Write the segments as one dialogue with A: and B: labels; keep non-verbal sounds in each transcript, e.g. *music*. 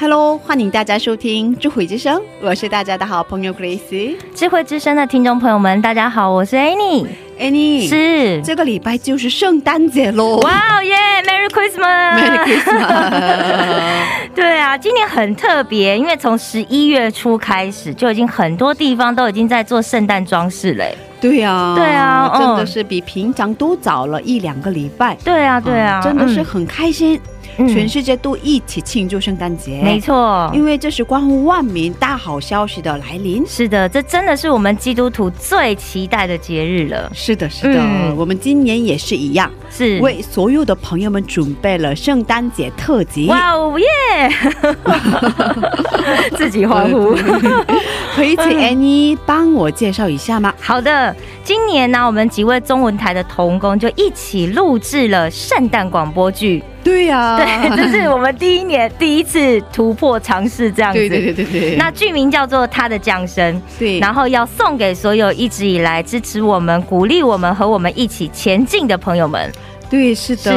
A: Hello，欢迎大家收听《智慧之声》，我是大家的好朋友 Grace。
B: 智慧之声的听众朋友们，大家好，我是
A: Annie，Annie，
B: 是。
A: 这个礼拜就是圣诞节喽！
B: 哇哦耶，Merry
A: Christmas！，Merry *laughs* Christmas！
B: 对啊，今年很特别，因为从十一月初开始，就已经很多地方都已经在做圣诞装饰嘞。
A: 对呀，
B: 对啊
A: 真的
B: 嗯
A: 是比平常多早了一两个礼拜。
B: 对啊，对啊，
A: 真的是很开心，
B: 嗯
A: 全世界都一起庆祝圣诞节。
B: 没，错。
A: 因为这是关乎万民大好消息的来临。
B: 是的，这真的是我们基督徒最期待的节日了。
A: 是的，是的，
B: 嗯
A: 我们今年也是一样，
B: 是，
A: 为所有的朋友们准备了圣诞节特辑。
B: 哇哦耶！*laughs* 自己欢呼。*laughs*
A: 可以请 Annie 帮我介绍一下吗？
B: 好的，今年呢，我们几位中文台的童工就一起录制了圣诞广播剧。
A: 对呀、
B: 对，这是我们第一年第一次突破尝试这样子。
A: 对对对对对。
B: 那剧名叫做《他的降生》，
A: 对，
B: 然后要送给所有一直以来支持我们、鼓励我们和我们一起前进的朋友们。
A: 对是的，
B: 是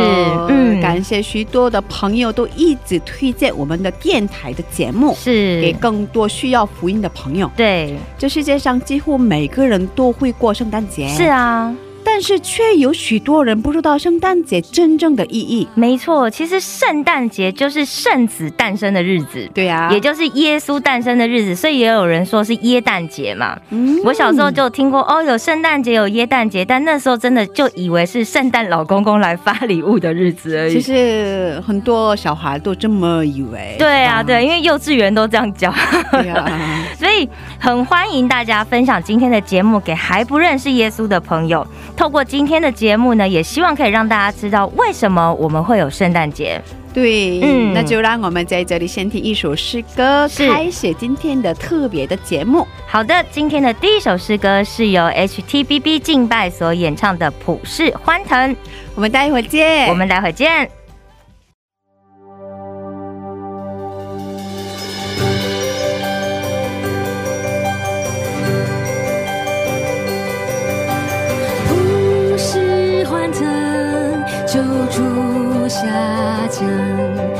B: 嗯
A: 感谢许多的朋友都一直推荐我们的电台的节目。是给
B: 是，
A: 更多需要福音的朋友，
B: 对，
A: 这世界上几乎每个人都会过圣诞节，
B: 是啊，
A: 但是却有许多人不知道圣诞节真正的意义。
B: 没错。其实圣诞节就是圣子诞生的日子。
A: 对呀、
B: 也就是耶稣诞生的日子，所以也有人说是耶诞节嘛。
A: 嗯
B: 我小时候就听过哦，有圣诞节，有耶诞节，但那时候真的就以为是圣诞老公公来发礼物的日子而已其。
A: 实很多小孩都这么以为。
B: 对啊，对，因为幼稚园都这样教，*laughs* 所以很欢迎大家分享今天的节目给还不认识耶稣的朋友。透过今天的节目呢，也希望可以让大家知道为什么我们会有圣诞节。
A: 对，
B: 嗯
A: 那就让我们在这里先听一首诗歌，开始今天的特别的节目。
B: 好的，今天的第一首诗歌是由 HTBB 敬拜所演唱的《普世欢腾》，
A: 我们待会儿见。
B: 我们待会见。
C: 下降，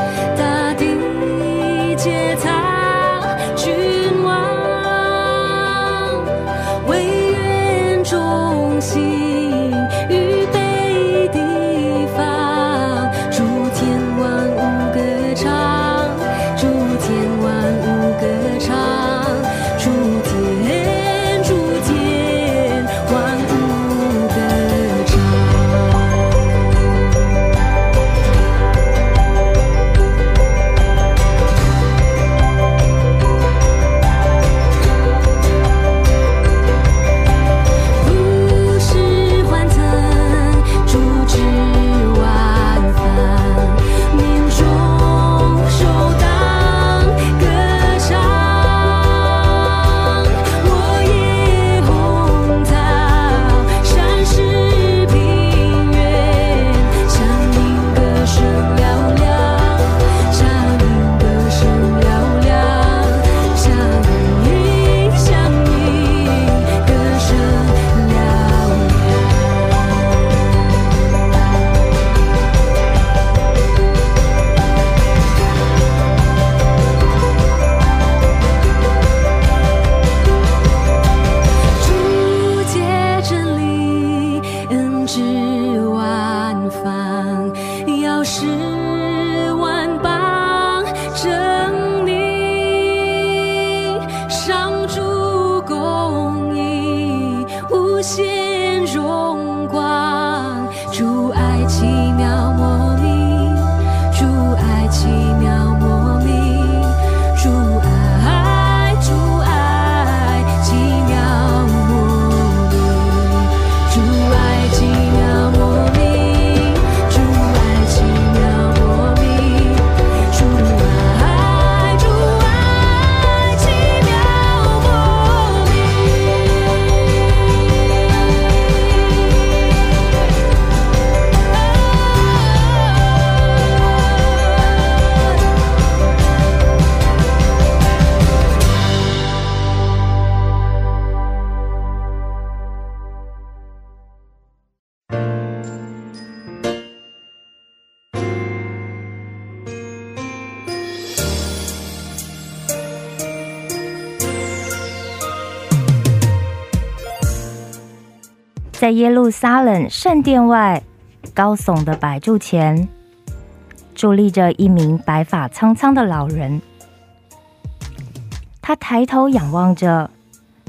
B: 在耶路撒冷圣殿外高耸的白柱前，伫立着一名白发苍苍的老人。他抬头仰望着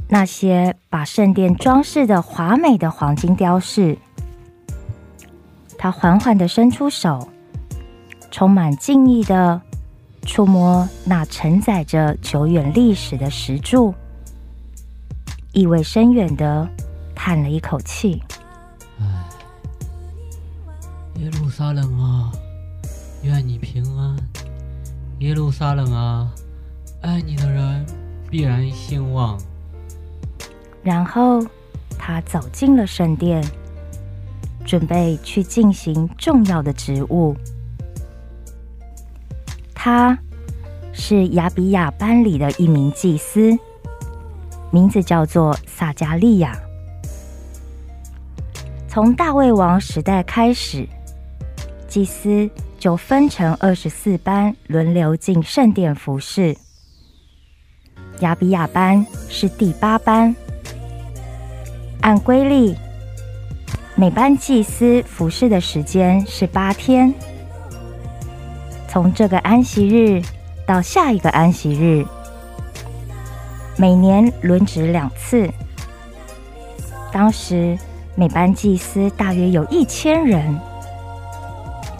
B: 那些把圣殿装饰的华美的黄金雕饰，他缓缓的伸出手，充满敬意的触摸那承载着久远历史的石柱，意味深远的叹了一口气：“
D: 唉，耶路撒冷啊，愿你平安！耶路撒冷啊！”爱你的人必然兴旺。
B: 然后，他走进了圣殿，准备去进行重要的职务。他是亚比亚班里的一名祭司，名字叫做撒加利亚。从大卫王时代开始，祭司就分成二十四班，轮流进圣殿服侍。亚比亚班是第八班，按规律，每班祭司服侍的时间是八天，从这个安息日到下一个安息日，每年轮值两次。当时每班祭司大约有一千人，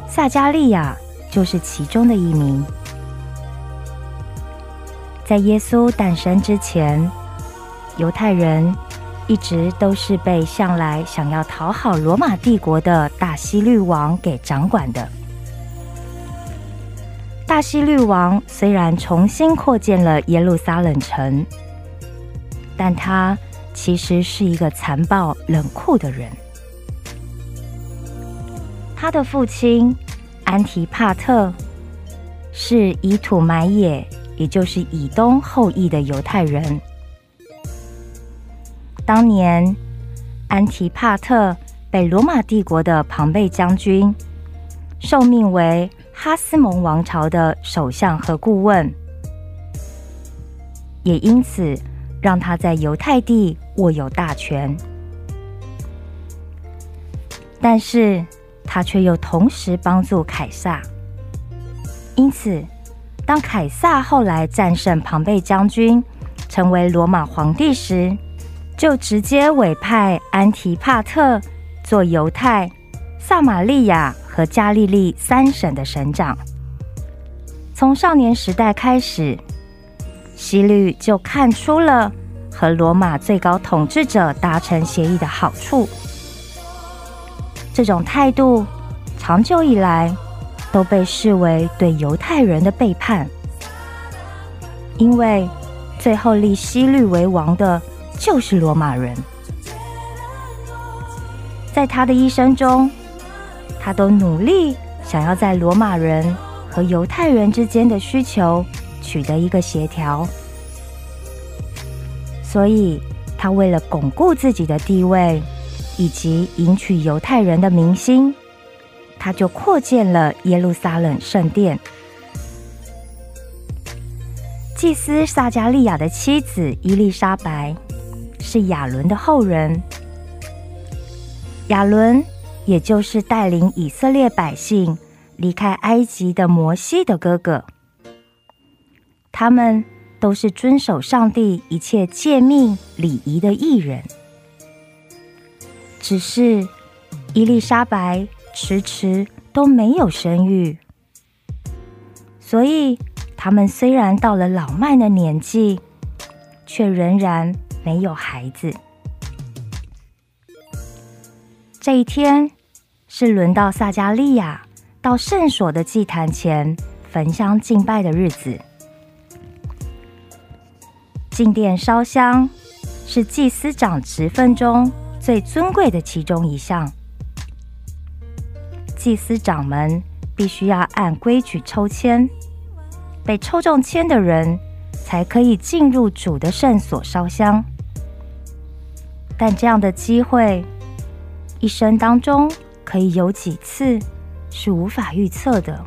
B: 撒加利亚就是其中的一名。在耶稣诞生之前，犹太人一直都是被向来想要讨好罗马帝国的大希律王给掌管的。大希律王虽然重新扩建了耶路撒冷城，但他其实是一个残暴冷酷的人。他的父亲安提帕特是以土埋野。也就是以东后裔的犹太人。当年，安提帕特被罗马帝国的庞贝将军受命为哈斯蒙王朝的首相和顾问，也因此让他在犹太地握有大权。但是他却又同时帮助凯撒，因此。当凯撒后来战胜庞贝将军，成为罗马皇帝时，就直接委派安提帕特做犹太、撒玛利亚和加利利三省的省长。从少年时代开始，希律就看出了和罗马最高统治者达成协议的好处。这种态度，长久以来。都被视为对犹太人的背叛，因为最后立希律为王的就是罗马人。在他的一生中，他都努力想要在罗马人和犹太人之间的需求取得一个协调，所以他为了巩固自己的地位以及赢取犹太人的民心。他就扩建了耶路撒冷圣殿。祭司撒加利亚的妻子伊丽莎白是亚伦的后人。亚伦也就是带领以色列百姓离开埃及的摩西的哥哥。他们都是遵守上帝一切诫命礼仪的艺人。只是伊丽莎白。迟迟都没有生育，所以他们虽然到了老迈的年纪，却仍然没有孩子。这一天是轮到撒加利亚到圣所的祭坛前焚香敬拜的日子。进殿烧香是祭司长职分中最尊贵的其中一项。祭司长们必须要按规矩抽签，被抽中签的人才可以进入主的圣所烧香。但这样的机会，一生当中可以有几次是无法预测的，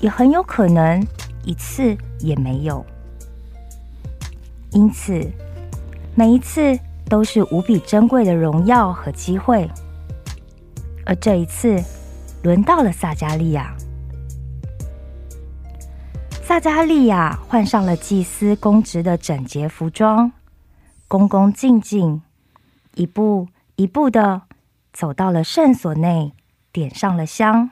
B: 也很有可能一次也没有。因此，每一次都是无比珍贵的荣耀和机会。而这一次，轮到了撒加利亚。撒加利亚换上了祭司公职的整洁服装，恭恭敬敬，一步一步的走到了圣所内，点上了香。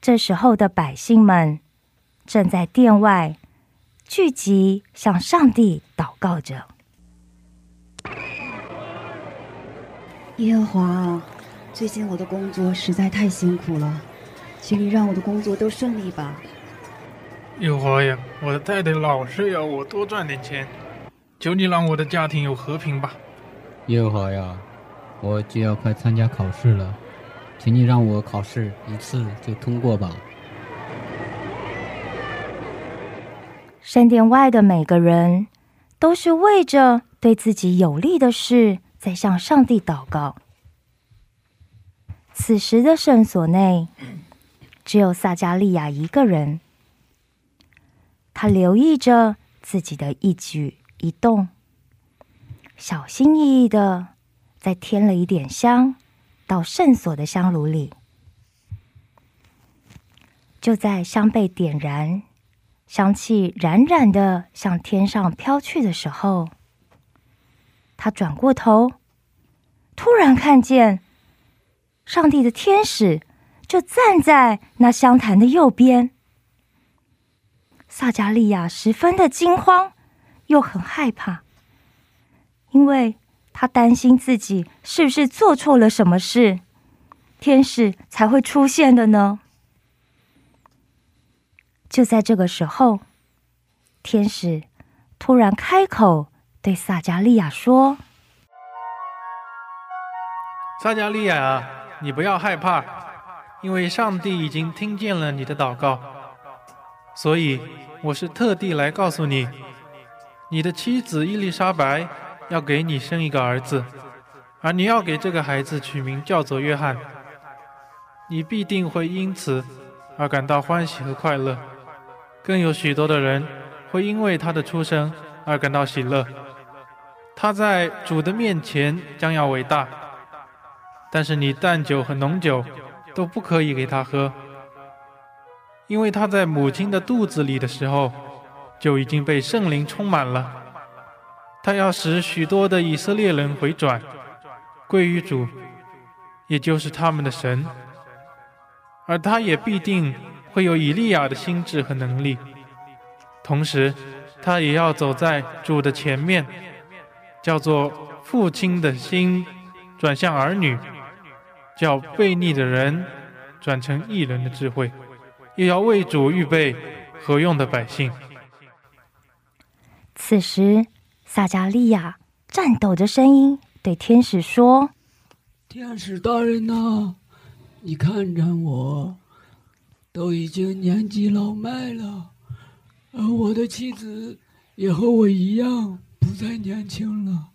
B: 这时候的百姓们正在殿外聚集，向上帝祷告着。
E: 耶和华，最近我的工作实在太辛苦了，请你让我的工作都顺利吧。
F: 耶和华呀，我的太太老是要我多赚点钱，求你让我的家庭有和平吧。
D: 耶和华呀，我就要快参加考试了，请你让我考试一次就通过吧。
B: 圣殿外的每个人都是为着对自己有利的事在向上帝祷告。此时的圣所内，只有撒加利亚一个人。他留意着自己的一举一动，小心翼翼的再添了一点香到圣所的香炉里。就在香被点燃，香气冉冉的向天上飘去的时候，他转过头，突然看见上帝的天使就站在那香坛的右边。撒加利亚十分的惊慌，又很害怕，因为他担心自己是不是做错了什么事，天使才会出现的呢？就在这个时候，天使突然开口对撒加利亚说：“
F: 撒加利亚，你不要害怕，因为上帝已经听见了你的祷告，所以。”我是特地来告诉你，你的妻子伊丽莎白要给你生一个儿子，而你要给这个孩子取名叫做约翰。你必定会因此而感到欢喜和快乐，更有许多的人会因为他的出生而感到喜乐。他在主的面前将要伟大，但是你淡酒和浓酒都不可以给他喝。因为他在母亲的肚子里的时候，就已经被圣灵充满了。他要使许多的以色列人回转，归于主，也就是他们的神。而他也必定会有以利亚的心智和能力。同时，他也要走在主的前面，叫做父亲的心转向儿女，叫悖逆的人转成异人的智慧。也要为主预备何用的百姓。
B: 此时，撒加利亚颤抖着声音对天使说：“
D: 天使大人呐，你看看我，都已经年纪老迈了，而我的妻子也和我一样不再年轻了。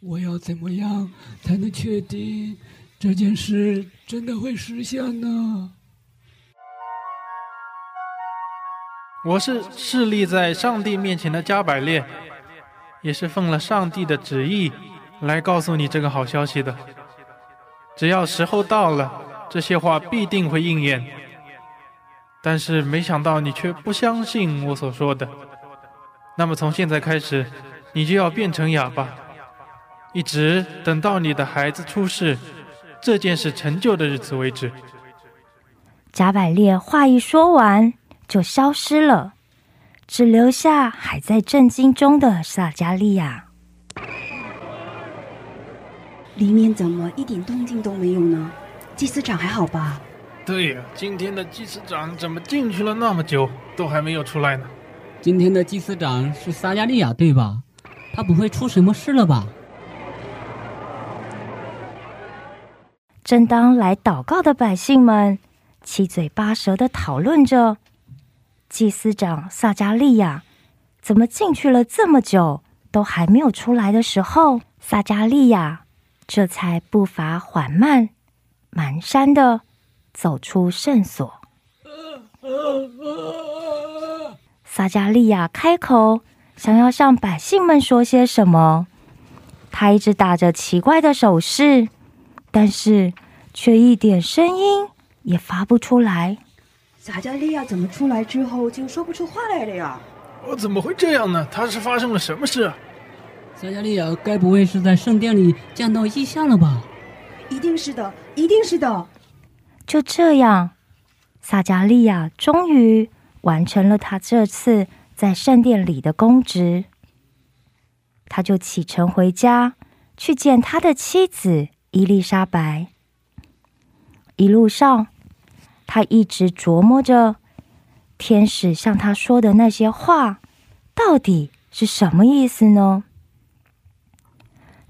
D: 我要怎么样才能确定这件事真的会实现呢？”
F: 我是侍立在上帝面前的加百列，也是奉了上帝的旨意来告诉你这个好消息的。只要时候到了，这些话必定会应验。但是没想到你却不相信我所说的。那么从现在开始，你就要变成哑巴，一直等到你的孩子出世，这件事成就的日子为止。
B: 贾百列话一说完。就消失了，只留下还在震惊中的萨加利亚。
E: 里面怎么一点动静都没有呢？祭司长还好吧？
F: 对呀，今天的祭司长怎么进去了那么久，都还没有出来呢？
D: 今天的祭司长是撒加利亚，对吧？他不会出什么事了吧？
B: 正当来祷告的百姓们七嘴八舌的讨论着。祭司长萨加利亚怎么进去了这么久都还没有出来的时候，萨加利亚这才步伐缓慢、蹒跚的走出圣所。撒加利亚开口想要向百姓们说些什么，他一直打着奇怪的手势，但是却一点声音也发不出来。
E: 撒加利亚怎么出来之后就说不出话来了呀？
F: 我怎么会这样呢？他是发生了什么事？
D: 撒加利亚该不会是在圣殿里见到异象了吧？
E: 一定是的，一定是的。
B: 就这样，撒加利亚终于完成了他这次在圣殿里的公职。他就启程回家去见他的妻子伊丽莎白。一路上，他一直琢磨着天使向他说的那些话到底是什么意思呢？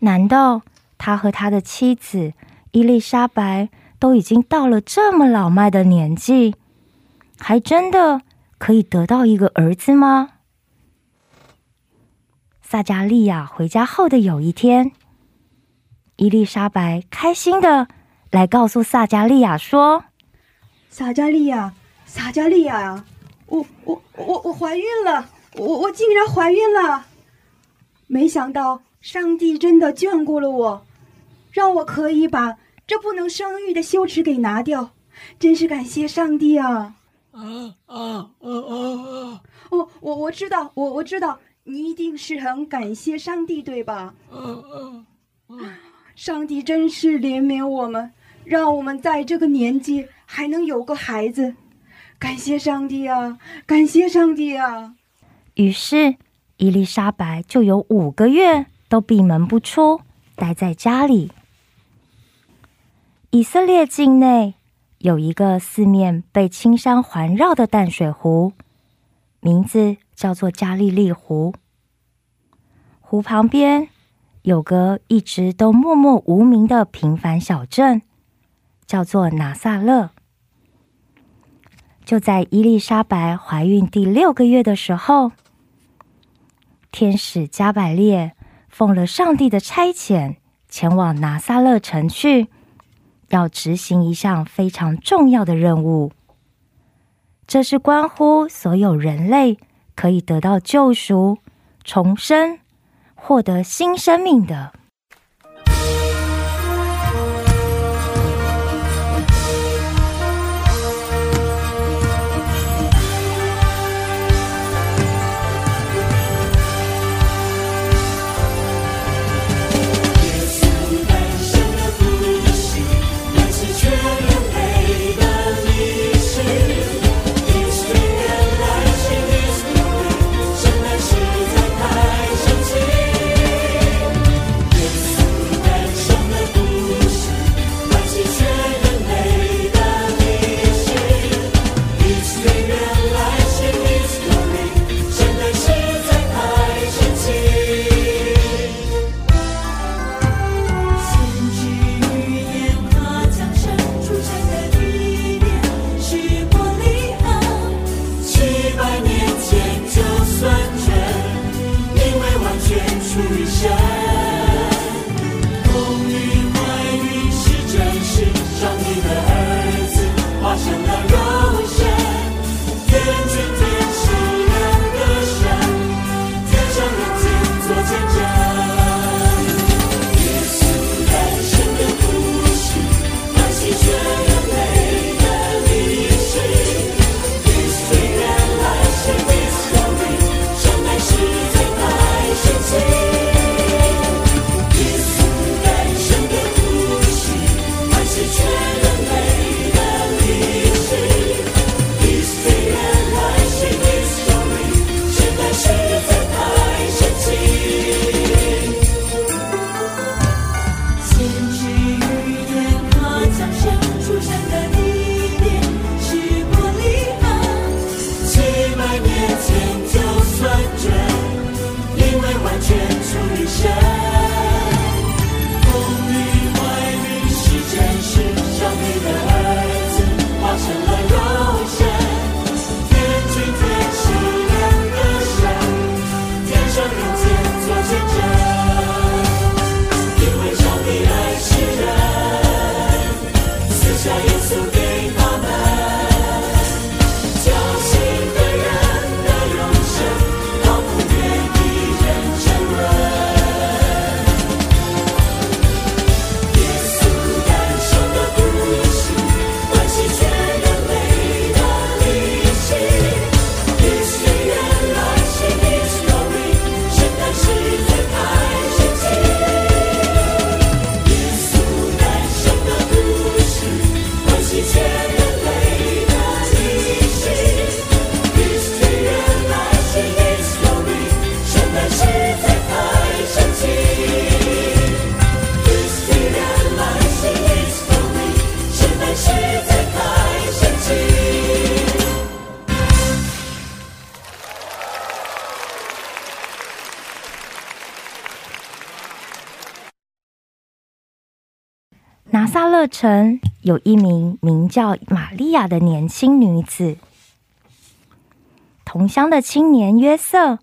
B: 难道他和他的妻子伊丽莎白都已经到了这么老迈的年纪，还真的可以得到一个儿子吗？萨加利亚回家后的有一天，伊丽莎白开心的来告诉萨加利亚说：“
E: 萨加利亚，萨加利亚呀，我我我我怀孕了，我我竟然怀孕了！没想到上帝真的眷顾了我，让我可以把这不能生育的羞耻给拿掉，真是感谢上帝啊！
D: 啊啊啊啊啊！
E: 哦，我我知道，我我知道。”你一定是很感谢上帝，对吧？
D: 嗯
E: 嗯，上帝真是怜悯我们，让我们在这个年纪还能有个孩子，感谢上帝啊！感谢上帝啊！
B: 于是伊丽莎白就有五个月都闭门不出，待在家里。以色列境内有一个四面被青山环绕的淡水湖，名字。叫做加利利湖。湖旁边有个一直都默默无名的平凡小镇，叫做拿撒勒。就在伊丽莎白怀孕第六个月的时候，天使加百列奉了上帝的差遣，前往拿撒勒城去，要执行一项非常重要的任务。这是关乎所有人类。可以得到救赎、重生、获得新生命的。城有一名名叫玛利亚的年轻女子，同乡的青年约瑟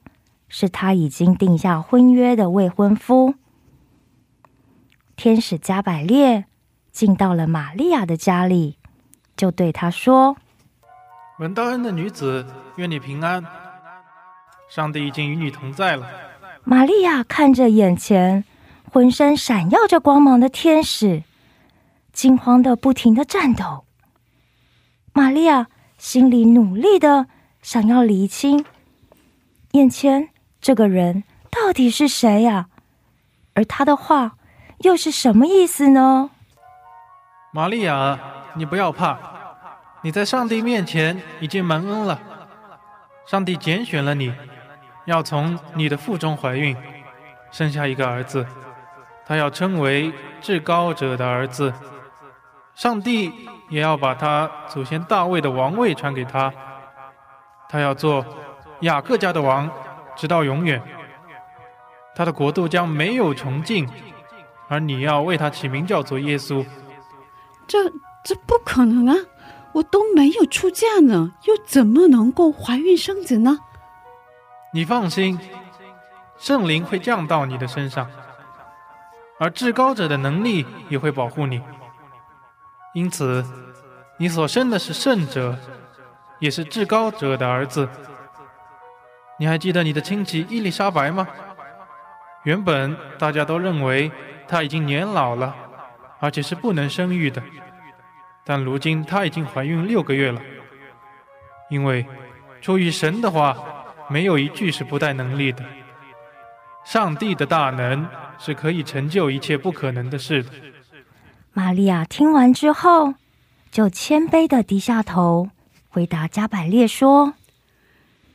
B: 是他已经定下婚约的未婚夫。天使加百列进到了玛利亚的家里，就对他说：“
F: 文道恩的女子，愿你平安。上帝已经与你同在了。”
B: 玛利亚看着眼前浑身闪耀着光芒的天使，惊慌的不停的颤抖。玛利亚心里努力的想要厘清，眼前这个人到底是谁呀？而他的话。又是什么意思呢？
F: 玛利亚，你不要怕，你在上帝面前已经蒙恩了。上帝拣选了你，要从你的腹中怀孕，生下一个儿子，他要称为至高者的儿子。上帝也要把他祖先大卫的王位传给他，他要做雅各家的王，直到永远。他的国度将没有穷尽。而你要为他起名叫做耶稣，
A: 这这不可能啊！我都没有出嫁呢，又怎么能够怀孕生子呢？
F: 你放心，圣灵会降到你的身上，而至高者的能力也会保护你。因此，你所生的是圣者，也是至高者的儿子。你还记得你的亲戚伊丽莎白吗？原本大家都认为。她已经年老了，而且是不能生育的。但如今她已经怀孕六个月了。因为出于神的话，没有一句是不带能力的。上帝的大能是可以成就一切不可能的事的。
B: 玛利亚听完之后，就谦卑的低下头，回答加百列说：“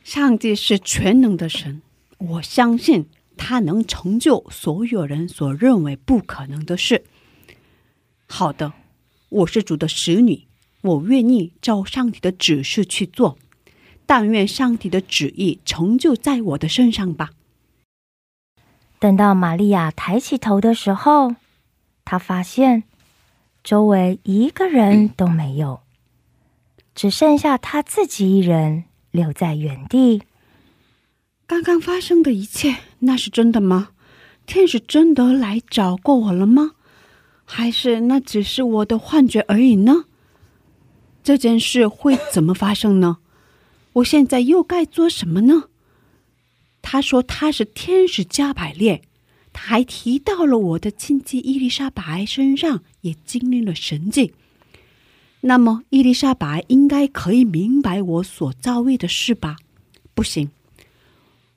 A: 上帝是全能的神，我相信。”他能成就所有人所认为不可能的事。好的，我是主的使女，我愿意照上帝的指示去做。但愿上帝的旨意成就在我的身上吧。
B: 等到玛利亚抬起头的时候，她发现周围一个人都没有，只剩下他自己一人留在原地。
A: 刚刚发生的一切，那是真的吗？天使真的来找过我了吗？还是那只是我的幻觉而已呢？这件事会怎么发生呢？我现在又该做什么呢？他说他是天使加百列，他还提到了我的亲戚伊丽莎白身上也经历了神迹。那么伊丽莎白应该可以明白我所遭遇的事吧？不行。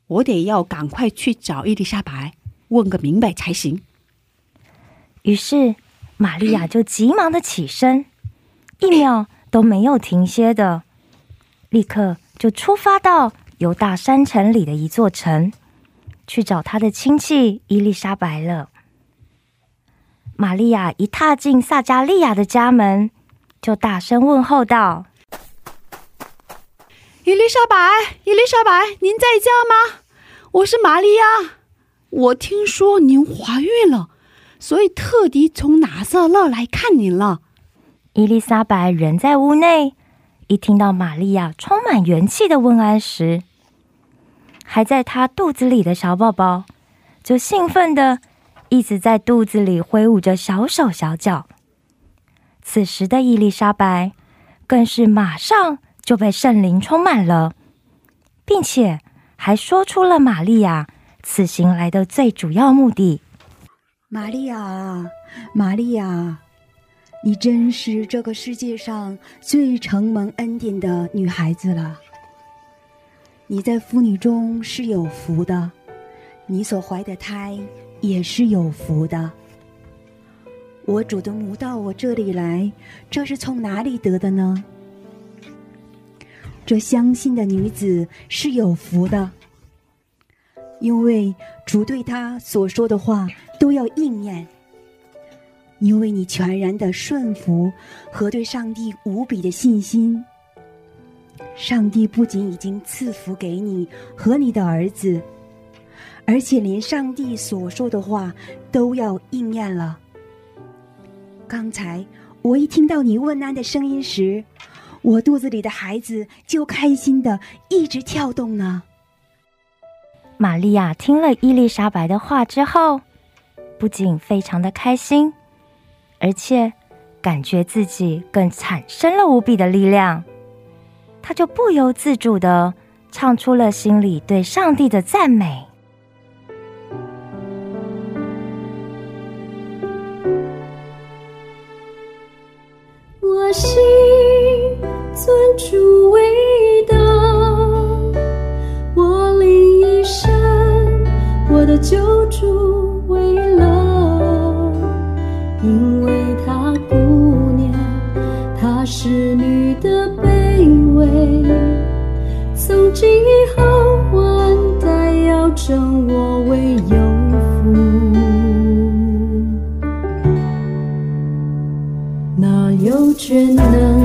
A: 我得要赶快去找伊丽莎白，问个明白才行。
B: 于是，玛利亚就急忙的起身，一秒都没有停歇的，立刻就出发到犹大山城里的一座城，去找他的亲戚伊丽莎白了。玛利亚一踏进萨加利亚的家门，就大声问候道。
A: 伊丽莎白，伊丽莎白，您在家吗？我是玛利亚，我听说您怀孕了，所以特地从拿撒勒来看您了。
B: 伊丽莎白人在屋内，一听到玛利亚充满元气的问安时，还在她肚子里的小宝宝就兴奋的一直在肚子里挥舞着小手小脚。此时的伊丽莎白更是马上。就被圣灵充满了，并且还说出了玛利亚此行来的最主要目的。
E: 玛利亚，玛利亚，你真是这个世界上最承蒙恩典的女孩子了。你在妇女中是有福的，你所怀的胎也是有福的。我主的母到我这里来，这是从哪里得的呢？这相信的女子是有福的，因为主对她所说的话都要应验。因为你全然的顺服和对上帝无比的信心，上帝不仅已经赐福给你和你的儿子，而且连上帝所说的话都要应验了。刚才我一听到你问安的声音时，我肚子里的孩子就开心的一直跳动呢。
B: 玛利亚听了伊丽莎白的话之后，不仅非常的开心，而且感觉自己更产生了无比的力量。他就不由自主的唱出了心里对上帝的赞美。
G: 我心尊主为大，我灵一生我的救主为乐，因为从今以后万代要称我为有福。那有全能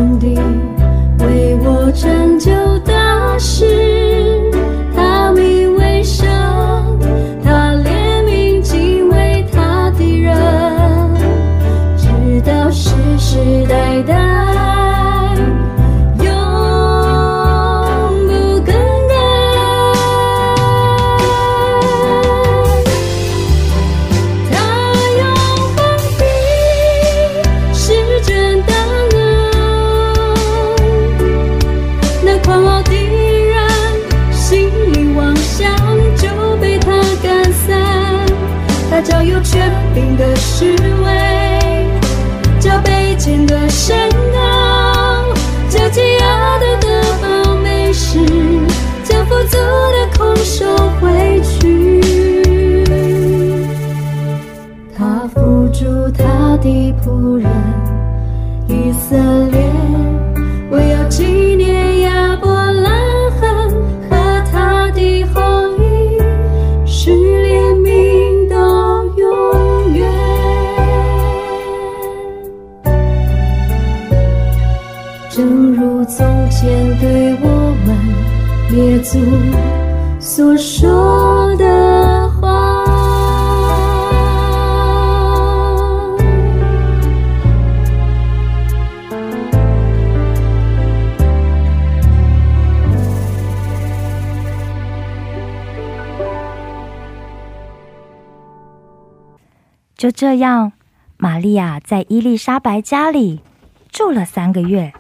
B: 这样，玛利亚在伊丽莎白家里住了三个月。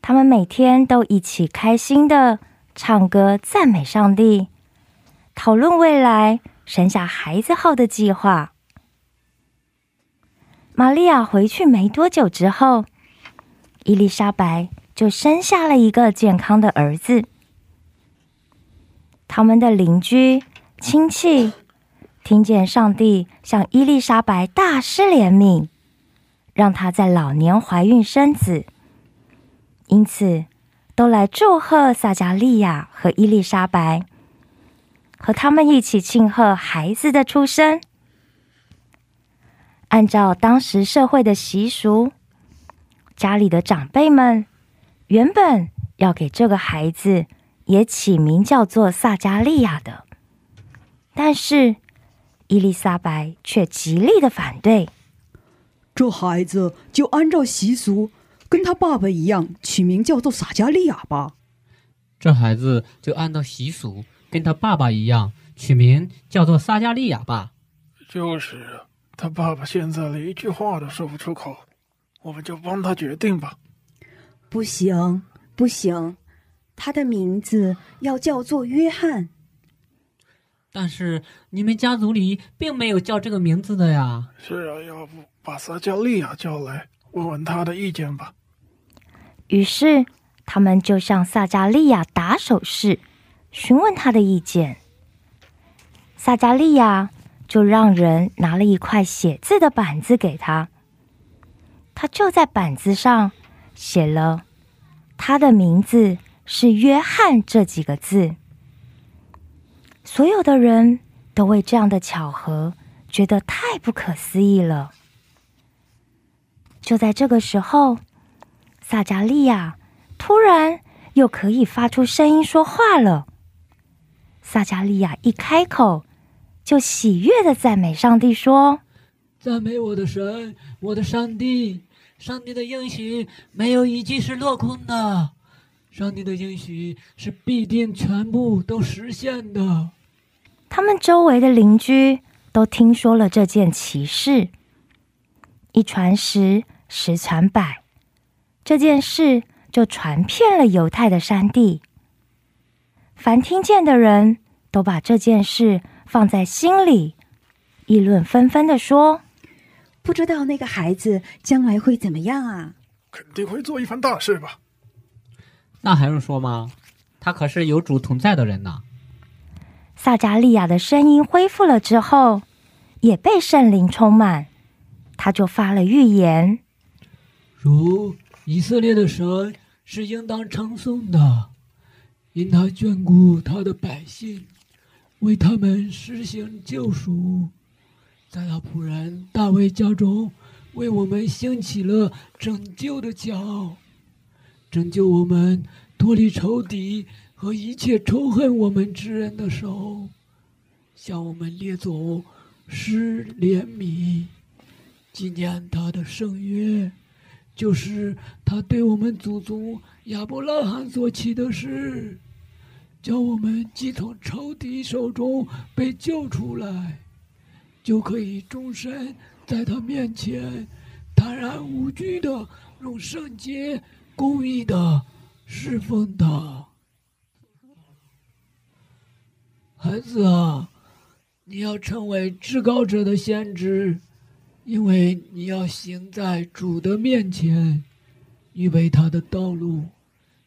B: 他们每天都一起开心的唱歌赞美上帝，讨论未来生下孩子后的计划。玛利亚回去没多久之后，伊丽莎白就生下了一个健康的儿子。他们的邻居、亲戚听见上帝向伊丽莎白大施怜悯，让她在老年怀孕生子，因此都来祝贺撒加利亚和伊丽莎白，和他们一起庆贺孩子的出生。按照当时社会的习俗，家里的长辈们原本要给这个孩子也起名叫做撒加利亚的，但是伊丽莎白却极力的反对。
E: 这孩子就按照习俗，跟他爸爸一样，取名叫做撒加利亚吧。
D: 这孩子就按照习俗，跟他爸爸一样，取名叫做撒加利亚吧。
F: 就是他爸爸现在连一句话都说不出口，我们就帮他决定吧。
E: 不行，不行，他的名字要叫做约翰。
D: 但是你们家族里并没有叫这个名字的呀。
F: 是啊，要不把撒加利亚叫来，问问他的意见吧。
B: 于是他们就向撒加利亚打手势，询问他的意见。撒加利亚就让人拿了一块写字的板子给他，他就在板子上写了他的名字是约翰这几个字。所有的人都为这样的巧合觉得太不可思议了。就在这个时候，撒加利亚突然又可以发出声音说话了。撒加利亚一开口，就喜悦的赞美上帝说：“
D: 赞美我的神，我的上帝！上帝的应许没有一句是落空的，上帝的应许是必定全部都实现的。
B: 他们周围的邻居都听说了这件奇事，一传十，十传百，这件事就传遍了犹太的山地。凡听见的人都把这件事放在心里，议论纷纷的说。
E: 不知道那个孩子将来会怎么样啊？
H: 肯定会做一番大事吧？
D: 那还用说吗？他可是有主同在的人呐。
B: 撒加利亚的声音恢复了之后，也被圣灵充满，他就发了预言：
D: 如以色列的神是应当称颂的，因他眷顾他的百姓，为他们施行救赎。在他仆人大卫家中，为我们兴起了拯救的脚，拯救我们脱离仇敌和一切仇恨我们之人的手，向我们列祖施怜悯，纪念他的圣约，就是他对我们祖宗亚伯拉罕所起的事，叫我们既从仇敌手中被救出来。就可以终身在他面前坦然无惧的用圣洁、公义的侍奉他。孩子啊，你要成为至高者的先知，因为你要行在主的面前，预备他的道路，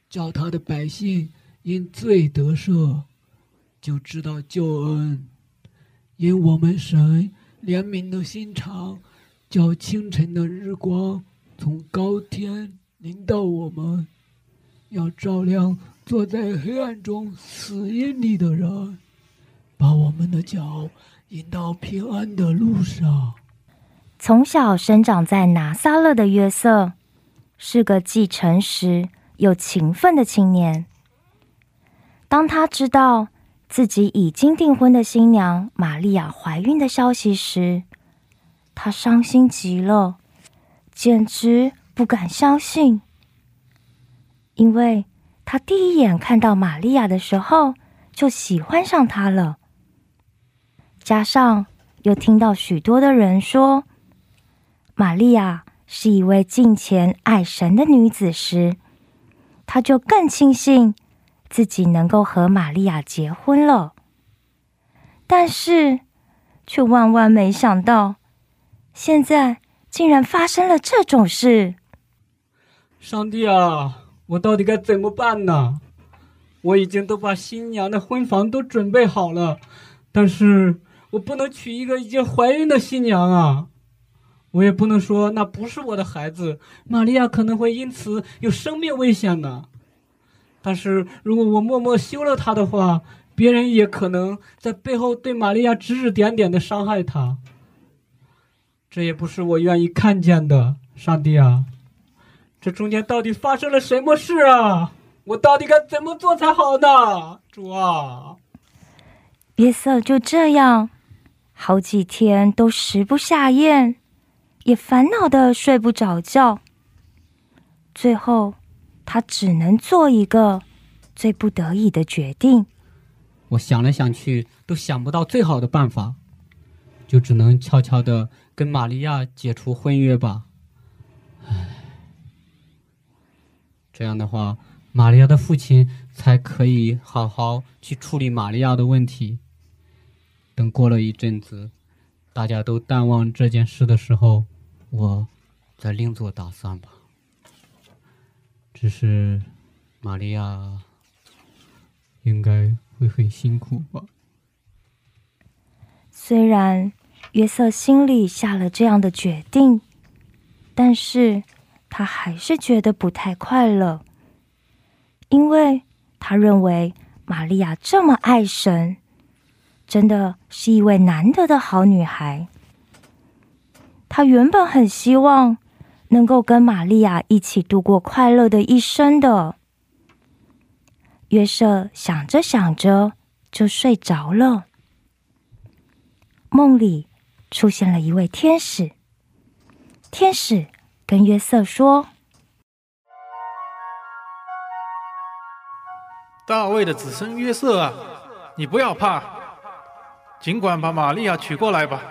D: 叫他的百姓因罪得赦，就知道救恩。因我们神怜悯的心肠，叫清晨的日光从高天临到我们，要照亮坐在黑暗中死荫里的人，把我们的脚引到平安的路上。
B: 从小生长在拿撒勒的约瑟，是个既诚实又勤奋的青年。当他知道。自己已经订婚的新娘玛利亚怀孕的消息时，他伤心极了，简直不敢相信。因为他第一眼看到玛利亚的时候就喜欢上她了，加上又听到许多的人说玛利亚是一位敬虔爱神的女子时，他就更庆幸。自己能够和玛利亚结婚了，但是却万万没想到，现在竟然发生了这种事！
D: 上帝啊，我到底该怎么办呢？我已经都把新娘的婚房都准备好了，但是我不能娶一个已经怀孕的新娘啊！我也不能说那不是我的孩子，玛利亚可能会因此有生命危险呢。但是如果我默默休了他的话，别人也可能在背后对玛利亚指指点点的伤害他。这也不是我愿意看见的，上帝啊！这中间到底发生了什么事啊？我到底该怎么做才好呢？主啊！
B: 约瑟就这样，好几天都食不下咽，也烦恼的睡不着觉。最后。他只能做一个最不得已的决定。
D: 我想来想去，都想不到最好的办法，就只能悄悄的跟玛利亚解除婚约吧。唉，这样的话，玛利亚的父亲才可以好好去处理玛利亚的问题。等过了一阵子，大家都淡忘这件事的时候，我再另做打算吧。只是，玛利亚应该会很辛苦吧。
B: 虽然约瑟心里下了这样的决定，但是他还是觉得不太快乐，因为他认为玛利亚这么爱神，真的是一位难得的好女孩。他原本很希望。能够跟玛利亚一起度过快乐的一生的约瑟，想着想着就睡着了。梦里出现了一位天使，天使跟约瑟说
F: 大卫的子孙约瑟啊，你不要怕，尽管把玛利亚娶过来吧，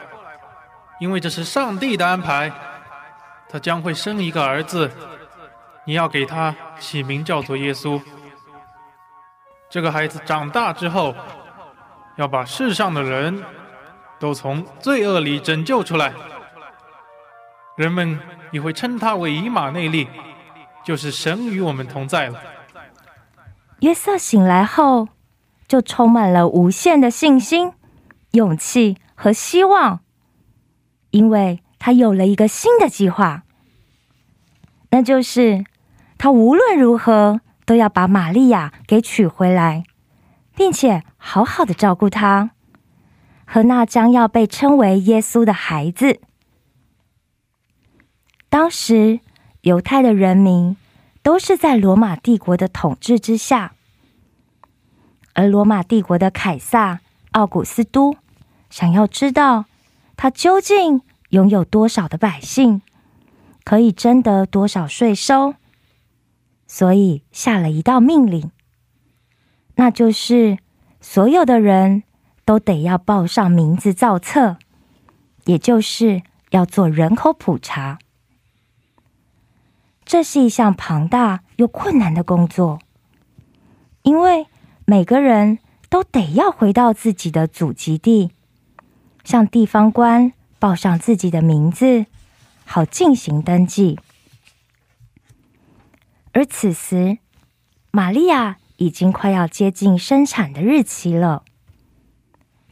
F: 因为这是上帝的安排。他将会生一个儿子，你要给他起名叫做耶稣。这个孩子长大之后，要把世上的人都从罪恶里拯救出来。人们也会称他为以马内利，就是神与我们同在了。
B: 约瑟醒来后，就充满了无限的信心、勇气和希望，因为他有了一个新的计划，那就是他无论如何都要把玛利亚给娶回来，并且好好的照顾她和那将要被称为耶稣的孩子。当时，犹太的人民。都是在罗马帝国的统治之下，而罗马帝国的凯撒奥古斯都想要知道他究竟拥有多少的百姓，可以征得多少税收，所以下了一道命令，那就是所有的人都得要报上名字造册，也就是要做人口普查。这是一项庞大又困难的工作，因为每个人都得要回到自己的祖籍地，向地方官报上自己的名字，好进行登记。而此时，玛利亚已经快要接近生产的日期了，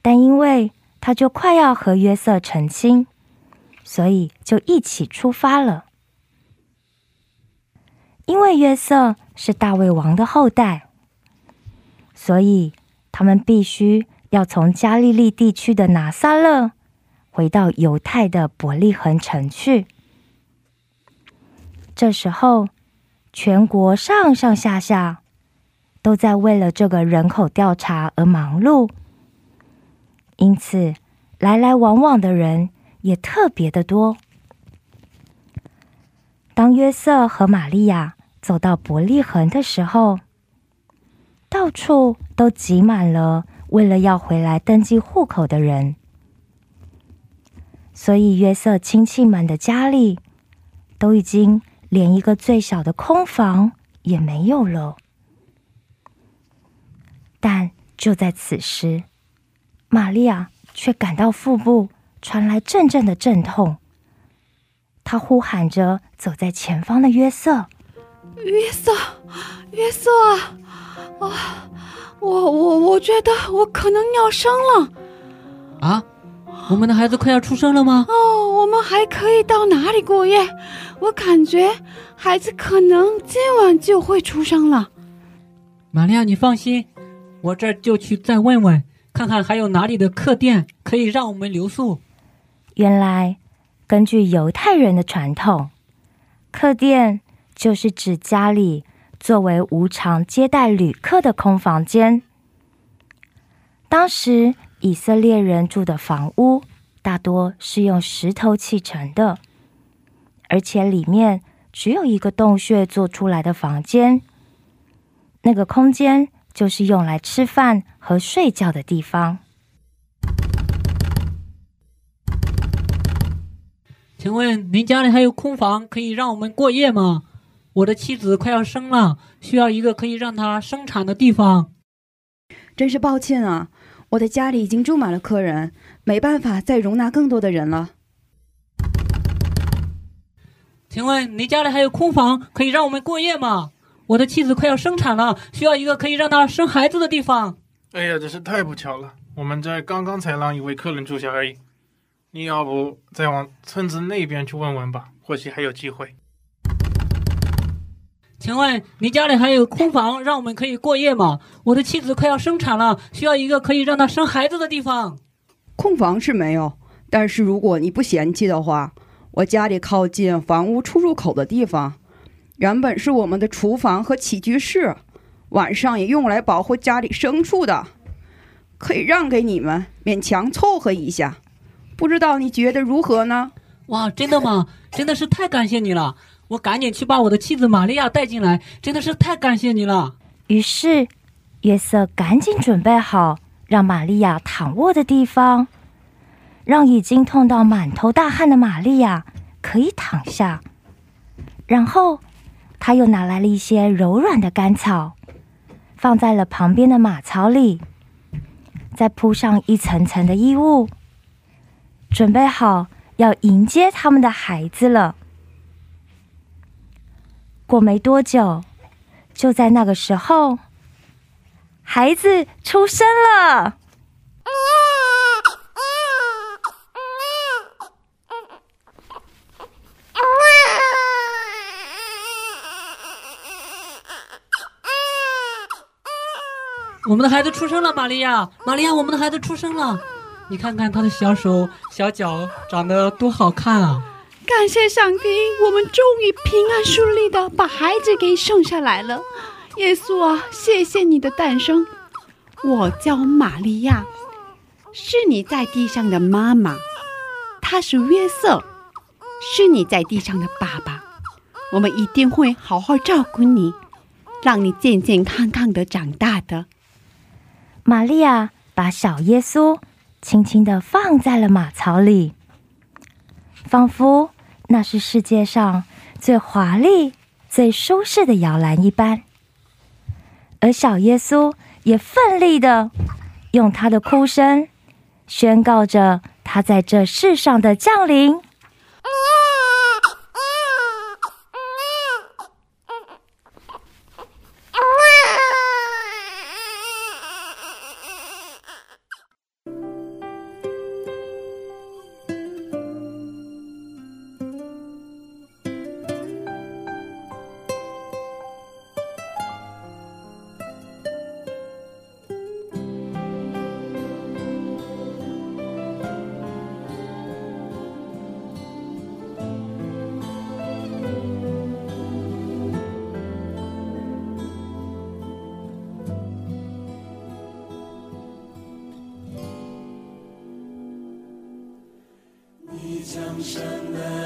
B: 但因为她就快要和约瑟成亲，所以就一起出发了。因为约瑟是大卫王的后代，所以他们必须要从加利利地区的拿撒勒回到犹太的伯利恒城去。这时候，全国上上下下都在为了这个人口调查而忙碌，因此来来往往的人也特别的多。当约瑟和玛利亚。走到伯利恒的时候，到处都挤满了为了要回来登记户口的人，所以约瑟亲戚们的家里都已经连一个最小的空房也没有了。但就在此时，玛利亚却感到腹部传来阵阵的阵痛，她呼喊着走在前方的约瑟。
A: 约瑟，约瑟啊！啊，我我我觉得我可能要生了。
D: 啊，我们的孩子快要出生了吗？
A: 哦，我们还可以到哪里过夜？我感觉孩子可能今晚就会出生了。
D: 玛利亚，你放心，我这就去再问问，看看还有哪里的客店可以让我们留宿。
B: 原来，根据犹太人的传统，客店。就是指家里作为无偿接待旅客的空房间。当时以色列人住的房屋大多是用石头砌成的，而且里面只有一个洞穴做出来的房间。那个空间就是用来吃饭和睡觉的地方。
D: 请问您家里还有空房可以让我们过夜吗？我的妻子快要生了，需要一个可以让她生产的地方。
E: 真是抱歉啊，我的家里已经住满了客人，没办法再容纳更多的人了。
D: 请问您家里还有空房可以让我们过夜吗？我的妻子快要生产了，需要一个可以让她生孩子的地方。
F: 哎呀，真是太不巧了，我们这刚刚才让一位客人住下而已。你要不再往村子那边去问问吧，或许还有机会。
D: 请问你家里还有空房，让我们可以过夜吗？我的妻子快要生产了，需要一个可以让她生孩子的地方。
E: 空房是没有，但是如果你不嫌弃的话，我家里靠近房屋出入口的地方，原本是我们的厨房和起居室，晚上也用来保护家里牲畜的，可以让给你们，勉强凑合一下。不知道你觉得如何呢？
D: 哇，真的吗？真的是太感谢你了！我赶紧去把我的妻子玛利亚带进来，真的是太感谢你了。
B: 于是，约瑟赶紧准备好让玛利亚躺卧的地方，让已经痛到满头大汗的玛利亚可以躺下。然后，他又拿来了一些柔软的干草，放在了旁边的马槽里，再铺上一层层的衣物，准备好要迎接他们的孩子了。过没多久，就在那个时候，孩子出生了。
D: 我们的孩子出生了，玛利亚，玛利亚，我们的孩子出生了。你看看他的小手、小脚长得多好看啊！
A: 感谢上帝，我们终于平安顺利的把孩子给生下来了。耶稣啊，谢谢你的诞生。我叫玛利亚，是你在地上的妈妈，他是约瑟，是你在地上的爸爸。我们一定会好好照顾你，让你健健康康的长大的。
B: 玛利亚把小耶稣轻轻的放在了马槽里，仿佛那是世界上最华丽、最舒适的摇篮一般。而小耶稣也奋力的用他的哭声宣告着他在这世上的降临。
I: 生的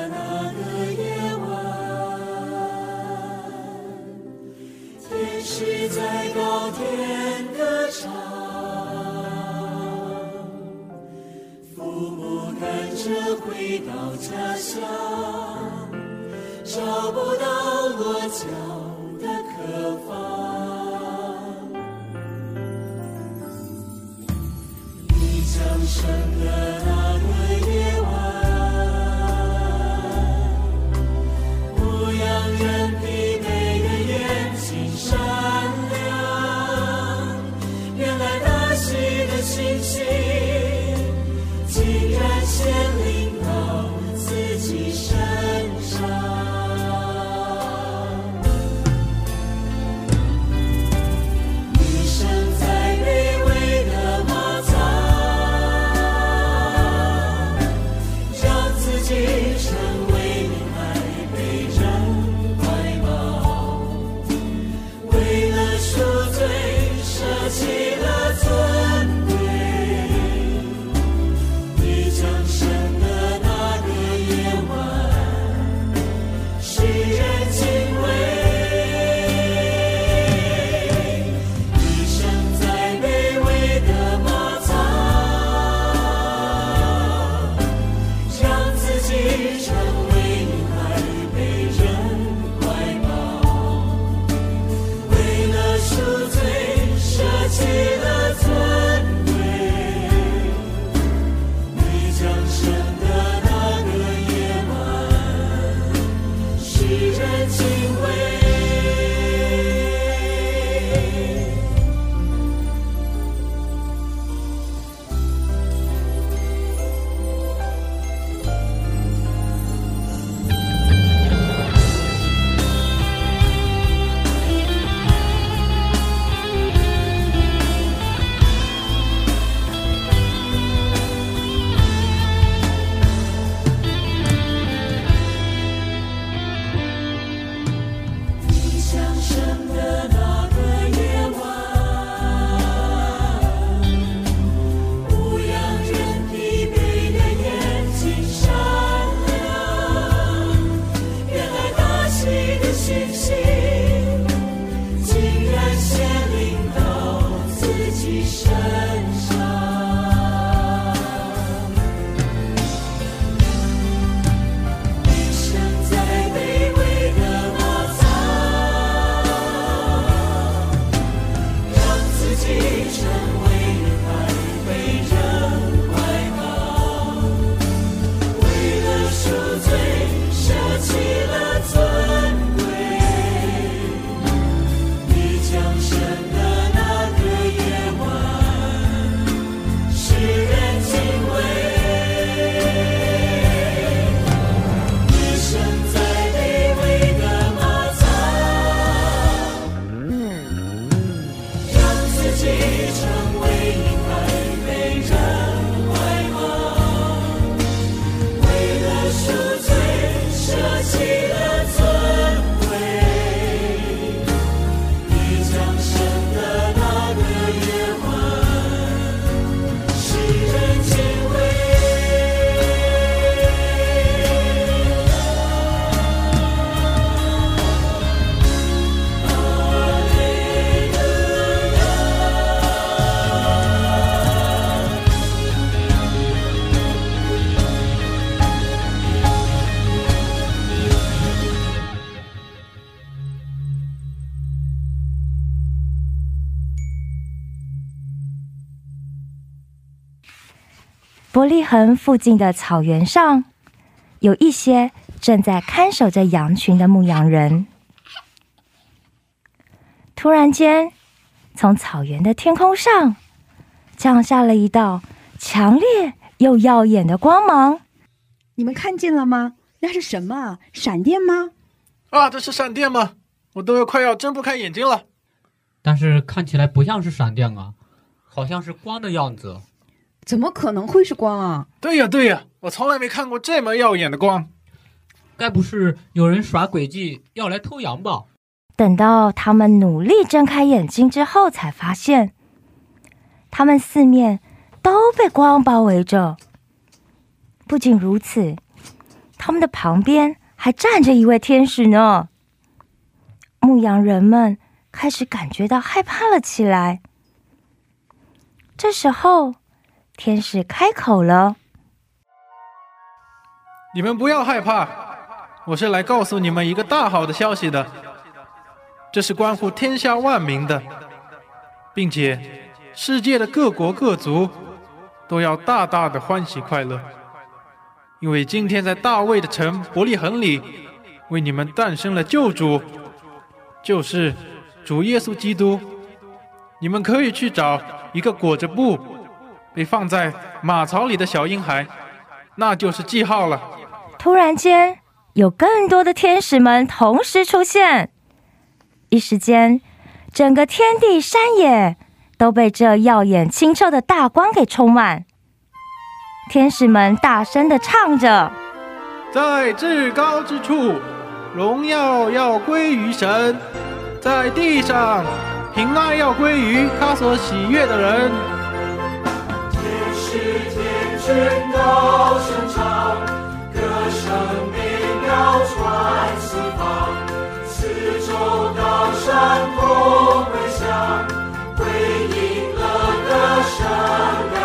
B: 伯利恒附近的草原上，有一些正在看守着羊群的牧羊人。突然间，从草原的天空上降下了一道强烈又耀眼的光芒。
E: 你们看见了吗？那是什么啊？闪电吗？
F: 啊，这是闪电吗？我都要快要睁不开眼睛了。
D: 但是看起来不像是闪电啊，好像是光的样子。
E: 怎么可能会是光啊？
F: 对呀，对呀，我从来没看过这么耀眼的光。
D: 该不是有人耍诡计要来偷羊吧？
B: 等到他们努力睁开眼睛之后，才发现他们四面都被光包围着。不仅如此，他们的旁边还站着一位天使呢。牧羊人们开始感觉到害怕了起来。这时候，天使开口了：“
F: 你们不要害怕，我是来告诉你们一个大好的消息的。这是关乎天下万民的，并且世界的各国各族都要大大的欢喜快乐，因为今天在大卫的城伯利恒里，为你们诞生了救主，就是主耶稣基督。你们可以去找一个裹着布。”被放在马槽里的小婴孩，那就是记号了。
B: 突然间，有更多的天使们同时出现，一时间，整个天地山野都被这耀眼清澈的大光给充满。天使们大声的唱着：“
F: 在至高之处，荣耀要归于神；在地上，平安要归于他所喜悦的人。”
I: 宣告声唱，歌声美妙传四方，四周高山同回响，回应了歌声。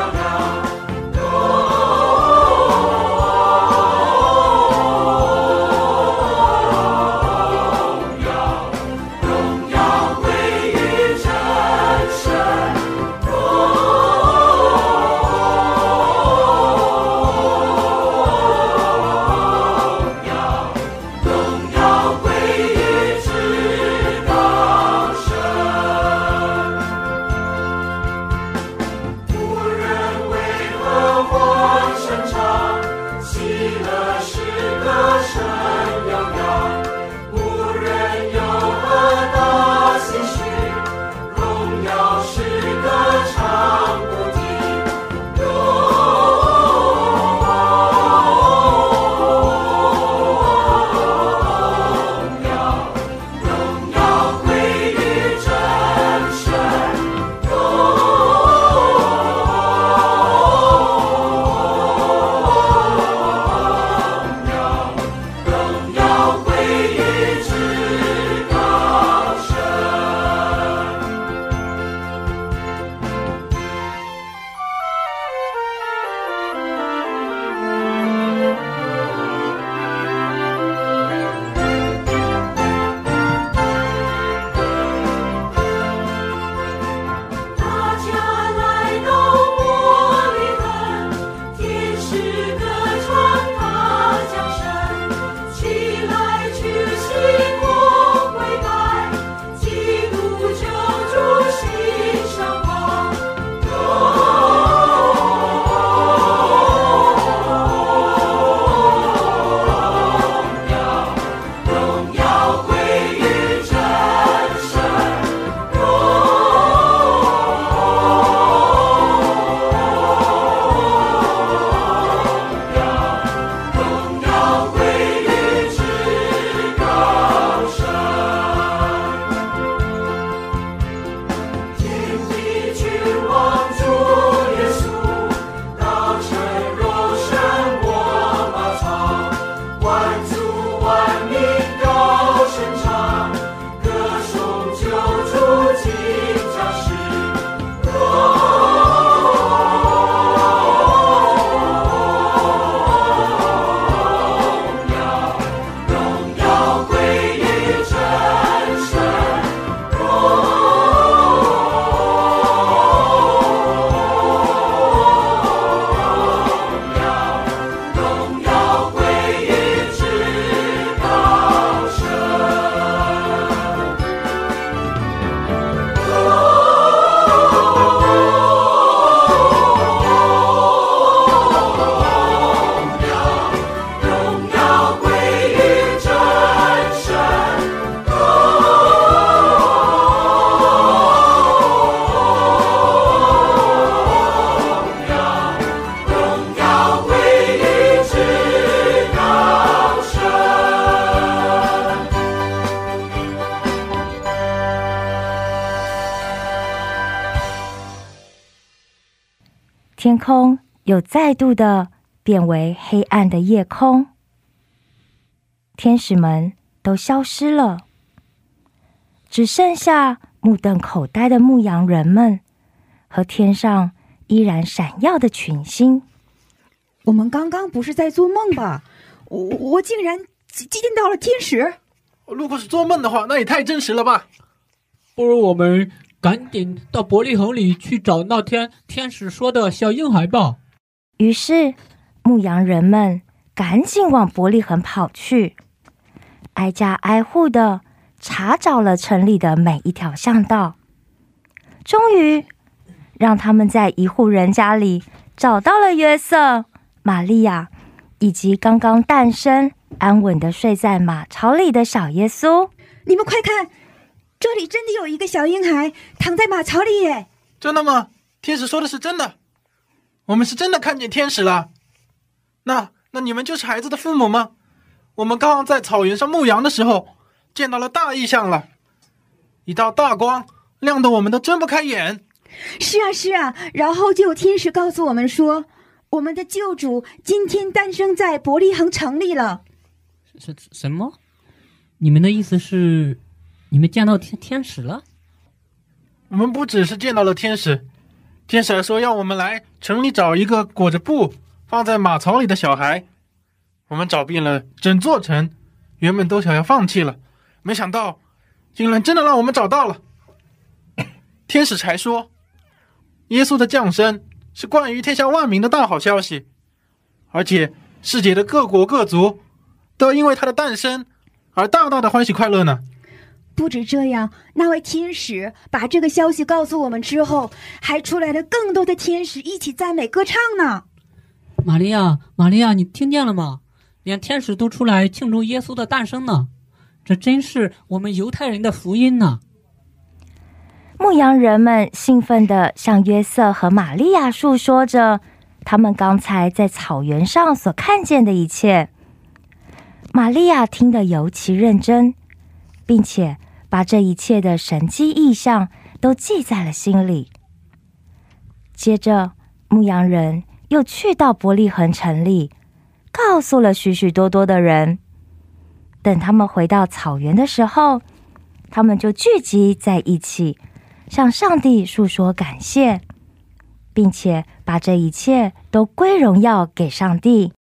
B: 又再度的变为黑暗的夜空，天使们都消失了，只剩下目瞪口呆的牧羊人们和天上依然闪耀的群星。
E: 我们刚刚不是在做梦吧？我我竟然见到了天使！
F: 如果是做梦的话，那也太真实了吧？
D: 不如我们赶紧到伯利恒里去找那天天使说的小婴孩吧。
B: 于是，牧羊人们赶紧往伯利恒跑去，挨家挨户的查找了城里的每一条巷道，终于让他们在一户人家里找到了约瑟、玛利亚以及刚刚诞生、安稳的睡在马槽里的小耶稣。
E: 你们快看，这里真的有一个小婴孩躺在马槽里耶！
F: 真的吗？天使说的是真的，我们是真的看见天使了。那那你们就是孩子的父母吗？我们刚刚在草原上牧羊的时候，见到了大异象了，一道大光亮得我们都睁不开眼。
E: 是啊，是啊，然后就有天使告诉我们说，我们的救主今天诞生在伯利恒城里了。
D: 什什么？你们的意思是，你们见到天天使了？
F: 我们不只是见到了天使，天使说要我们来城里找一个裹着布放在马槽里的小孩。我们找遍了整座城，原本都想要放弃了，没想到竟然真的让我们找到了。*laughs* 天使才说，耶稣的降生是关于天下万民的大好消息，而且世界的各国各族都因为他的诞生而大大的欢喜快乐呢。
E: 不止这样，那位天使把这个消息告诉我们之后，还出来了更多的天使一起赞美歌唱呢。
D: 玛利亚，玛利亚，你听见了吗？连天使都出来庆祝耶稣的诞生呢，这真是我们犹太人的福音呢。
B: 牧羊人们兴奋地向约瑟和玛利亚述说着他们刚才在草原上所看见的一切。玛利亚听得尤其认真，并且把这一切的神迹异象都记在了心里。接着，牧羊人又去到伯利恒城里，告诉了许许多多的人。等他们回到草原的时候，他们就聚集在一起。向上帝诉说感谢，并且把这一切都归荣耀给上帝。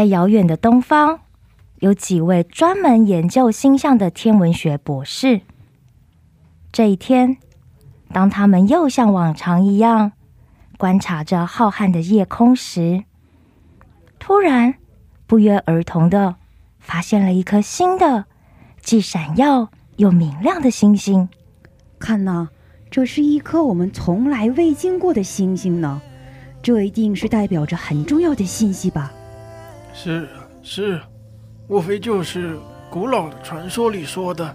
B: 在遥远的东方，有几位专门研究星象的天文学博士。这一天，当他们又像往常一样观察着浩瀚的夜空时，突然不约而同的发现了一颗新的、既闪耀又明亮的星星。
E: 看呐，这是一颗我们从来未经过的星星呢，这一定是代表着很重要的信息吧？
H: 是是，莫非就是古老的传说里说的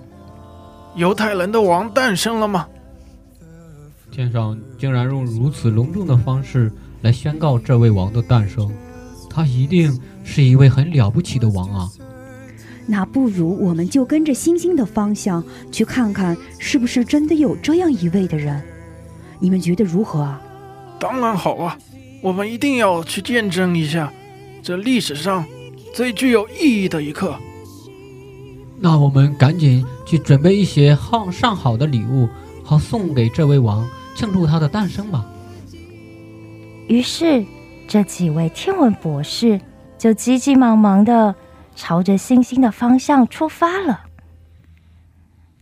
H: 犹太人的王诞生了吗？
D: 天上竟然用如此隆重的方式来宣告这位王的诞生，他一定是一位很了不起的王啊！
E: 那不如我们就跟着星星的方向去看看，是不是真的有这样一位的人？你们觉得如何啊？
H: 当然好啊，我们一定要去见证一下这历史上最具有意义的一刻。
D: 那我们赶紧去准备一些好上好的礼物，好送给这位王，庆祝他的诞生吧。
B: 于是，这几位天文博士就急急忙忙的朝着星星的方向出发了。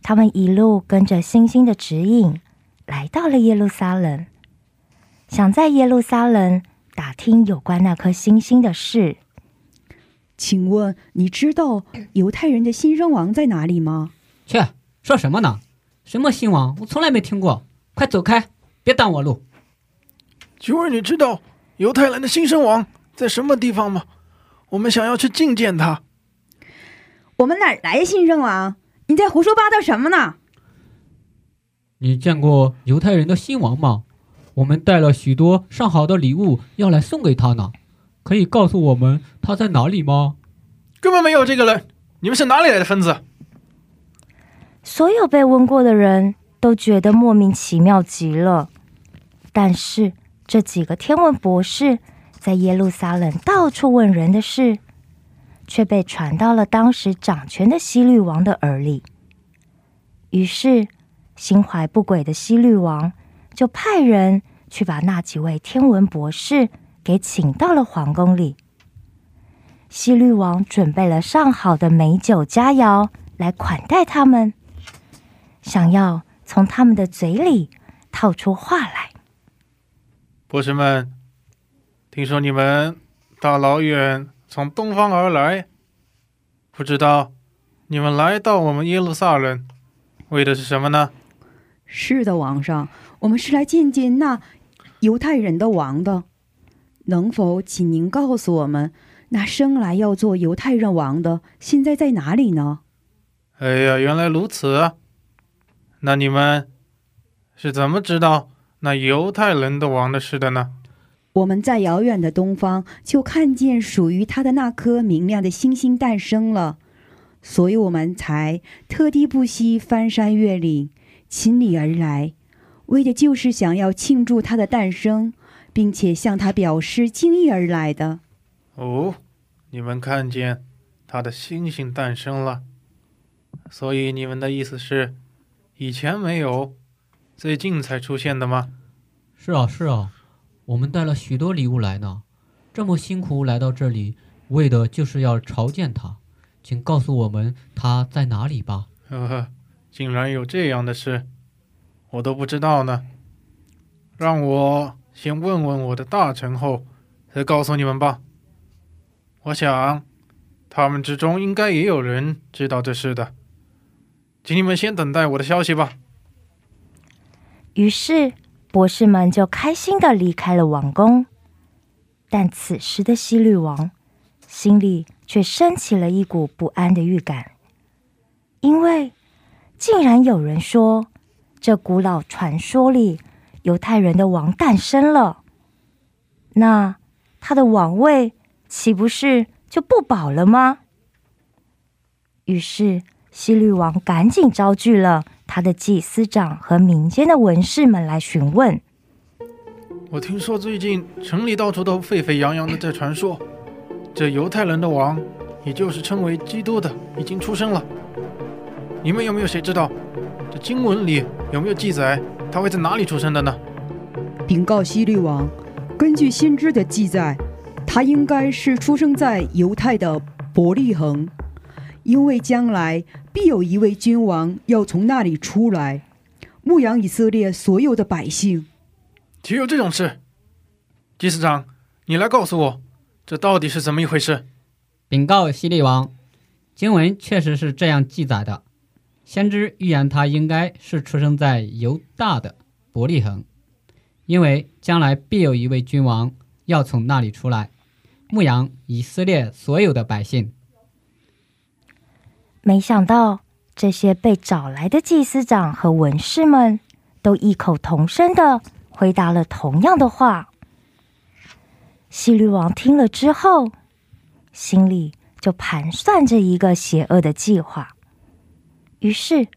B: 他们一路跟着星星的指引，来到了耶路撒冷，想在耶路撒冷打听有关那颗星星的事。
E: 请问你知道犹太人的新生王在哪里吗？
D: 切，说什么呢？什么新王？我从来没听过。快走开，别挡我路。
H: 请问你知道犹太人的新生王在什么地方吗？我们想要去觐见他。
E: 我们哪儿来新生王？你在胡说八道什么呢？
D: 你见过犹太人的新王吗？我们带了许多上好的礼物要来送给他呢。可以告诉我们他在哪里吗？
F: 根本没有这个人，你们是哪里来的分子？
B: 所有被问过的人都觉得莫名其妙极了。但是这几个天文博士在耶路撒冷到处问人的事，却被传到了当时掌权的希律王的耳里。于是，心怀不轨的希律王就派人去把那几位天文博士。给请到了皇宫里，西律王准备了上好的美酒佳肴来款待他们，想要从他们的嘴里套出话来。
F: 博士们，听说你们大老远从东方而来，不知道你们来到我们耶路撒冷为的是什么呢？
E: 是的，王上，我们是来见见那犹太人的王的。能否请您告诉我们，那生来要做犹太人王的，现在在哪里呢？
F: 哎呀，原来如此啊！那你们是怎么知道那犹太人的王的事的呢？
E: 我们在遥远的东方就看见属于他的那颗明亮的星星诞生了，所以我们才特地不惜翻山越岭，亲历而来，为的就是想要庆祝他的诞生。并且向他表示敬意而来的。
F: 哦，你们看见他的星星诞生了，所以你们的意思是，以前没有，最近才出现的吗？
D: 是啊，是啊，我们带了许多礼物来呢，这么辛苦来到这里，为的就是要朝见他，请告诉我们他在哪里吧。
F: 呵呵，竟然有这样的事，我都不知道呢。让我。先问问我的大臣后，再告诉你们吧。我想，他们之中应该也有人知道这事的，请你们先等待我的消息吧。
B: 于是，博士们就开心的离开了王宫。但此时的西律王心里却升起了一股不安的预感，因为竟然有人说，这古老传说里。犹太人的王诞生了，那他的王位岂不是就不保了吗？于是希律王赶紧招聚了他的祭司长和民间的文士们来询问。
H: 我听说最近城里到处都沸沸扬扬的在传说，这犹太人的王，也就是称为基督的，已经出生了。你们有没有谁知道这经文里有没有记载？他会在哪里出生的呢？
E: 禀告希律王，根据先知的记载，他应该是出生在犹太的伯利恒，因为将来必有一位君王要从那里出来，牧养以色列所有的百姓。
F: 岂有这种事？祭司长，你来告诉我，这到底是怎么一回事？
D: 禀告希律王，经文确实是这样记载的。先知预言他应该是出生在犹大的伯利恒，因为将来必有一位君王要从那里出来，牧养以色列所有的百姓。
B: 没想到这些被找来的祭司长和文士们都异口同声的回答了同样的话。希律王听了之后，心里就盘算着一个邪恶的计划。于是，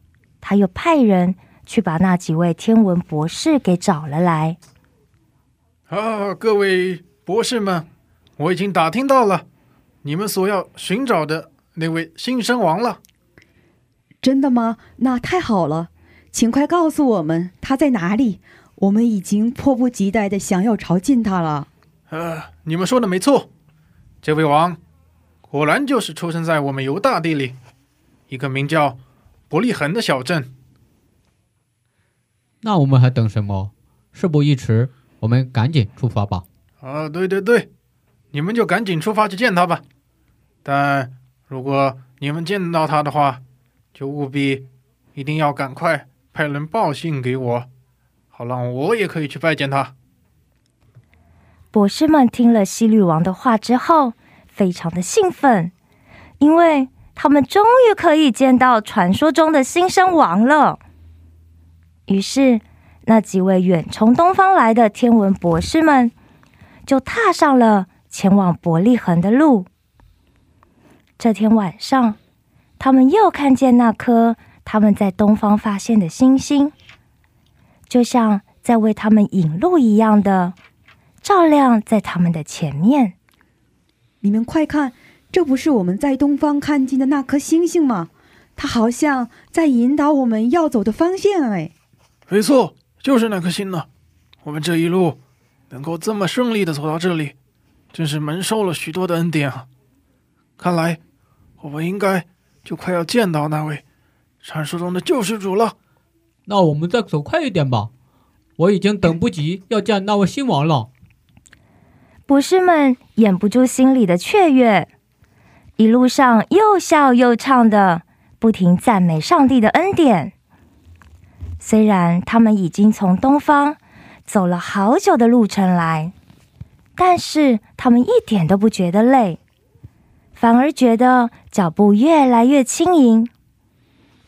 B: 他又派人去把那几位天文博士给找了来。
F: 啊，各位博士们，我已经打听到了你们所要寻找的那位新生王了。
E: 真的吗？那太好了，请快告诉我们他在哪里。我们已经迫不及待的想要朝见他了。
F: 呃，你们说的没错，这位王果然就是出生在我们犹大地里一个名叫伯利恒的小镇。
D: 那我们还等什么？事不宜迟，我们赶紧出发吧。
F: 啊，对对对，你们就赶紧出发去见他吧。但如果你们见到他的话，就务必一定要赶快派人报信给我，好让我也可以去拜见他。
B: 博士们听了西律王的话之后，非常的兴奋，因为他们终于可以见到传说中的新生王了。于是，那几位远从东方来的天文博士们就踏上了前往伯利恒的路。这天晚上，他们又看见那颗他们在东方发现的星星，就像在为他们引路一样的。照亮在他们的前面。
E: 你们快看，这不是我们在东方看见的那颗星星吗？它好像在引导我们要走的方向。哎，
F: 没错，就是那颗星呢。我们这一路能够这么顺利的走到这里，真是蒙受了许多的恩典啊！看来我们应该就快要见到那位传说中的救世主了。
D: 那我们再走快一点吧，我已经等不及要见那位新王了。
B: 博士们掩不住心里的雀跃，一路上又笑又唱的，不停赞美上帝的恩典。虽然他们已经从东方走了好久的路程来，但是他们一点都不觉得累，反而觉得脚步越来越轻盈。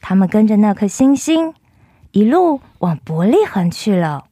B: 他们跟着那颗星星，一路往伯利恒去了。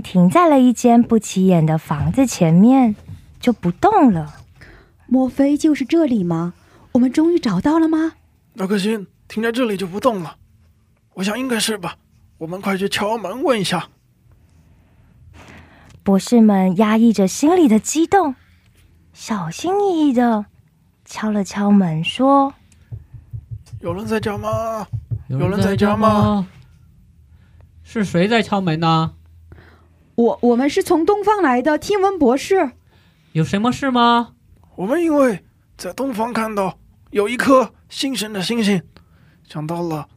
B: 停在了一间不起眼的房子前面，就不动了。
E: 莫非就是这里吗？我们终于找到了吗？
H: 那颗心停在这里就不动了，我想应该是吧。我们快去敲门问一下。
B: 博士们压抑着心里的激动，小心翼翼的敲了敲门，说
H: 有人在家吗？
D: 有
H: 人在家吗？
D: 是谁在敲门呢？
E: 我我们是从东方来的天文博士。
D: 有什么事吗？
H: 我们因为在东方看到有一颗新生的星星，想到了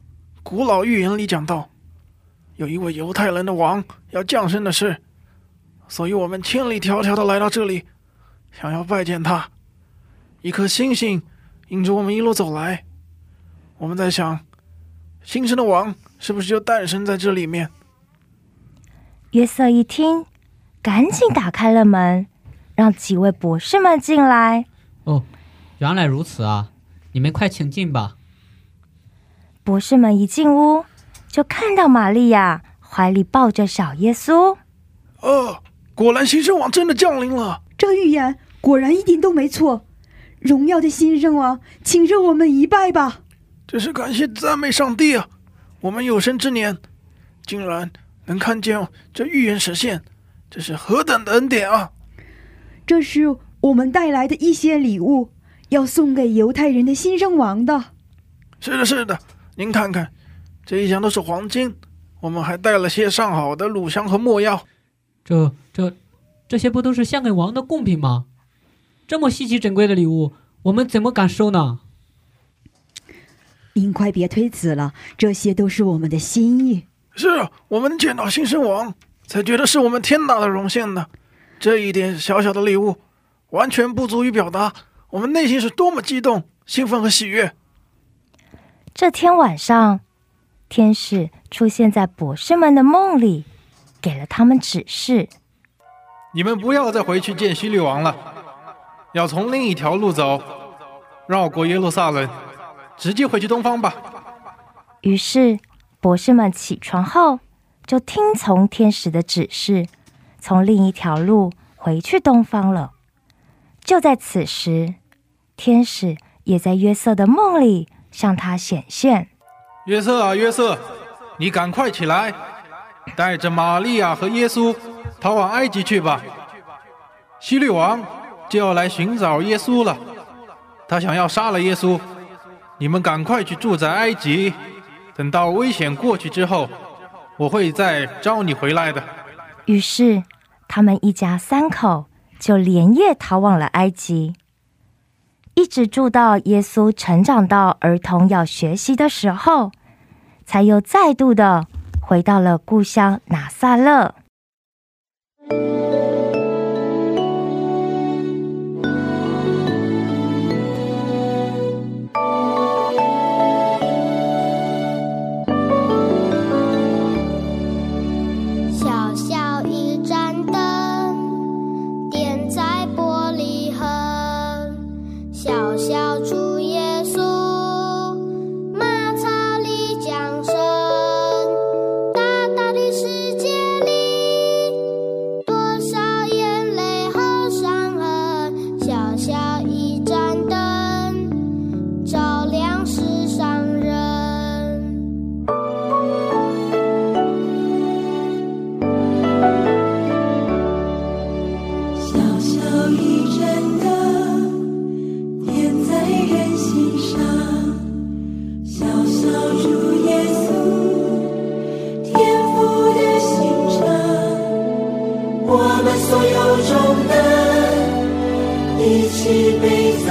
H: 古老预言里讲到，有一位犹太人的王要降生的事，所以我们千里迢迢的来到这里，想要拜见他。一颗星星引着我们一路走来，我们在想，新生的王是不是就诞生在这里面？
B: 约瑟一听，赶紧打开了门，让几位博士们进来。
D: 哦，原来如此啊！你们快请进吧。
B: 博士们一进屋，就看到玛利亚怀里抱着小耶稣。
H: 哦，果然新生王真的降临了。
E: 这预言果然一点都没错。荣耀的新生王，请让我们一拜吧！
H: 真是感谢赞美上帝啊！我们有生之年，竟然能看见这预言实现，这是何等的恩典啊！
E: 这是我们带来的一些礼物，要送给犹太人的新生王的。
H: 是的，是的，您看看，这一箱都是黄金，我们还带了些上好的乳香和墨药。
D: 这、这、这些不都是献给王的贡品吗？这么稀奇珍贵的礼物，我们怎么敢收呢？
E: 您快别推辞了，这些都是我们的心意。
H: 是啊，我们见到新生王，才觉得是我们天大的荣幸呢。这一点小小的礼物，完全不足以表达我们内心是多么激动、兴奋和喜悦。
B: 这天晚上，天使出现在博士们的梦里，给了他们指示：
F: 你们不要再回去见希律王了，要从另一条路走，绕过耶路撒冷，直接回去东方吧。
B: 于是，博士们起床后就听从天使的指示，从另一条路回去东方了。就在此时，天使也在约瑟的梦里向他显现。
F: 约瑟啊，约瑟，你赶快起来，带着玛利亚和耶稣逃往埃及去吧。希律王就要来寻找耶稣了，他想要杀了耶稣。你们赶快去住在埃及，等到危险过去之后，我会再招你回来的。
B: 于是，他们一家三口就连夜逃往了埃及，一直住到耶稣成长到儿童要学习的时候，才又再度的回到了故乡拿撒勒。
A: 我们所有重担一起背在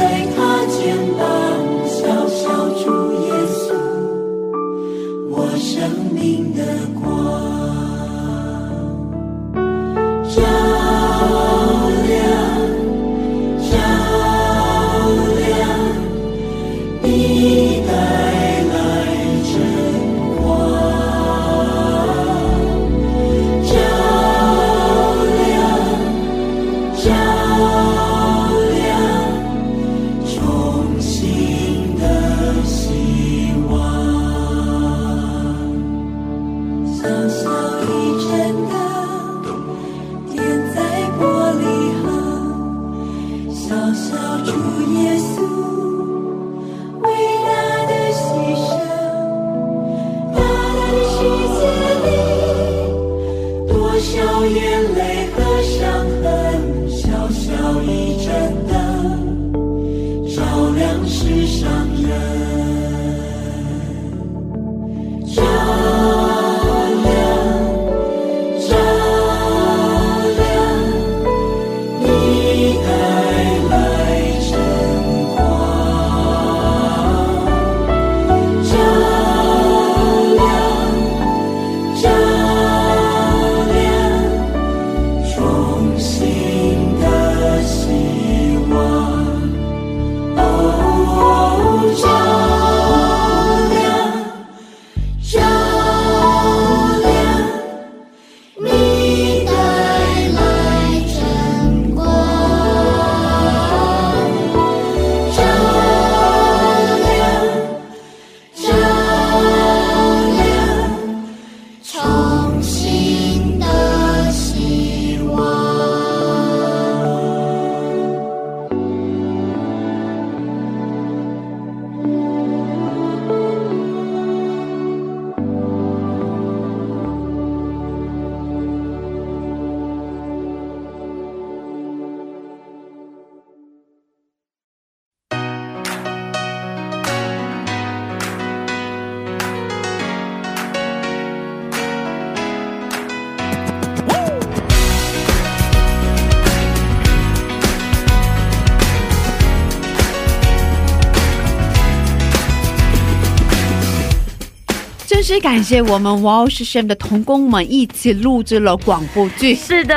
A: 真是感谢我们 Wow System 的童工们一起录制了广播剧。
B: 是的，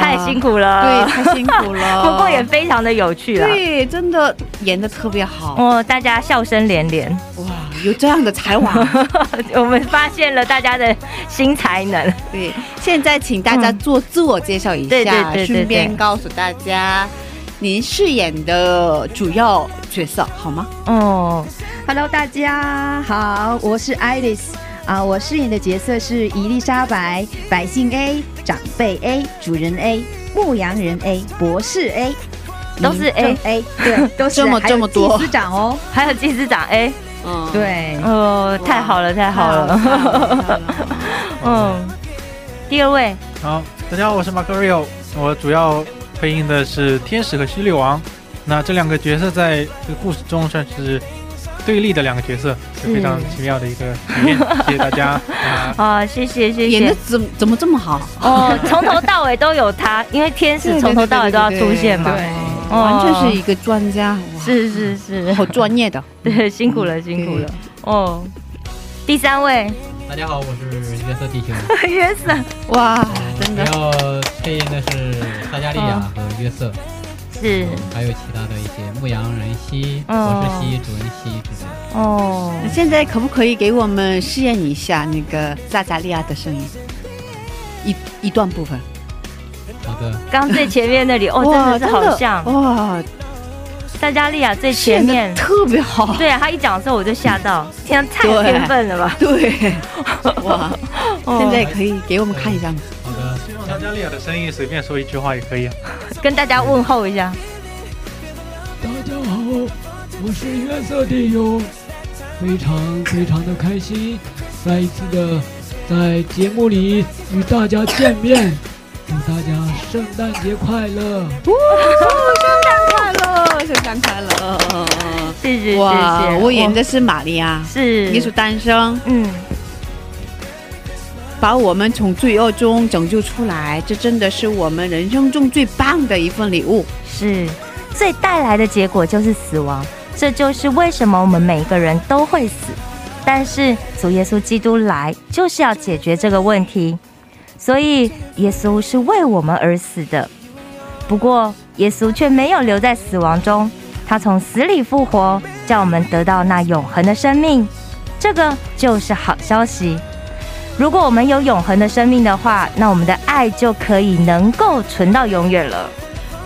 B: 太辛苦了，
A: 对，太辛苦了。*laughs*
B: 不过也非常的有趣啊。
A: 对，真的演的特别好。
B: 哦，大家笑声连连。
A: 哇，有这样的才华，*laughs*
B: 我们发现了大家的新才能。
A: 对，现在请大家做自我介绍一下，
B: 对对对对对
A: 顺便告诉大家您饰演的主要角色好吗？
B: 哦
E: ，Hello，大家好，我是 Iris 啊，我饰演的角色是伊丽莎白，百姓 A，长辈 A，主人 A，牧羊人 A，博士 A，
B: 都是 A
E: A，对，*laughs* 都是
A: 这么
E: 还有
A: 这么多。
E: 长哦，
B: 还有祭司长 A，
A: 嗯，
E: 对，
B: 哦，太好了，太好了。嗯，第二位，
F: 好，大家好，我是马克 Rio，我主要配音的是天使和犀利王。那这两个角色在这个故事中算是对立的两个角色，是非常奇妙的一个体验。谢谢大家啊！
B: 啊，*laughs* 谢谢谢谢
A: 演的。怎么怎么这么好？
B: 哦，从头到尾都有他，因为天使从头到尾都要出现嘛。
E: 对，
B: 哦
A: 完全是一个专家，
B: 是是是，
A: 好专业的。*laughs*
B: 对，辛苦了辛苦了。哦，第三位，
D: 大家好，我是约瑟弟兄，*laughs*
B: 约瑟，
A: 哇，真的
D: 主要配音的是萨加利亚和约瑟，
B: 是。
D: 还有其他的一些牧羊人西、
B: 哦。
D: 博士西、主人西之类的。
B: 哦，
A: 那现在可不可以给我们试验一下那个萨加利亚的声音？一一段部分，
D: 好的，
B: 刚最前面那里，哦，
A: 哇
B: 真的是好像。
A: 哇，
B: 萨加利亚最前面。
A: 特别好，
B: 对啊，他一讲的时候我就吓到，天啊，太有
A: 对
B: 天分了吧！
A: 对，*laughs* 哇，
B: 哦
A: 现在可以给我们看一下吗？
D: 好的，
F: 希望萨加利亚的声音随便说一句话也可以啊。
B: 跟大家问候一下。
D: 大家好，我是约瑟弟兄，非常非常的开心，再一次的在节目里与大家见面，祝大家圣诞节快乐！
A: 快乐，圣诞快乐！
B: 谢谢
A: 哇，我演的是玛利亚，
B: 是
A: 耶稣诞生，
B: 嗯，
A: 把我们从罪恶中拯救出来，这真的是我们人生中最棒的一份礼物。
B: 是，最带来的结果就是死亡，这就是为什么我们每一个人都会死。但是主耶稣基督来就是要解决这个问题，所以耶稣是为我们而死的。不过耶稣却没有留在死亡中，他从死里复活，叫我们得到那永恒的生命。这个就是好消息。如果我们有永恒的生命的话，那我们的爱就可以能够存到永远了。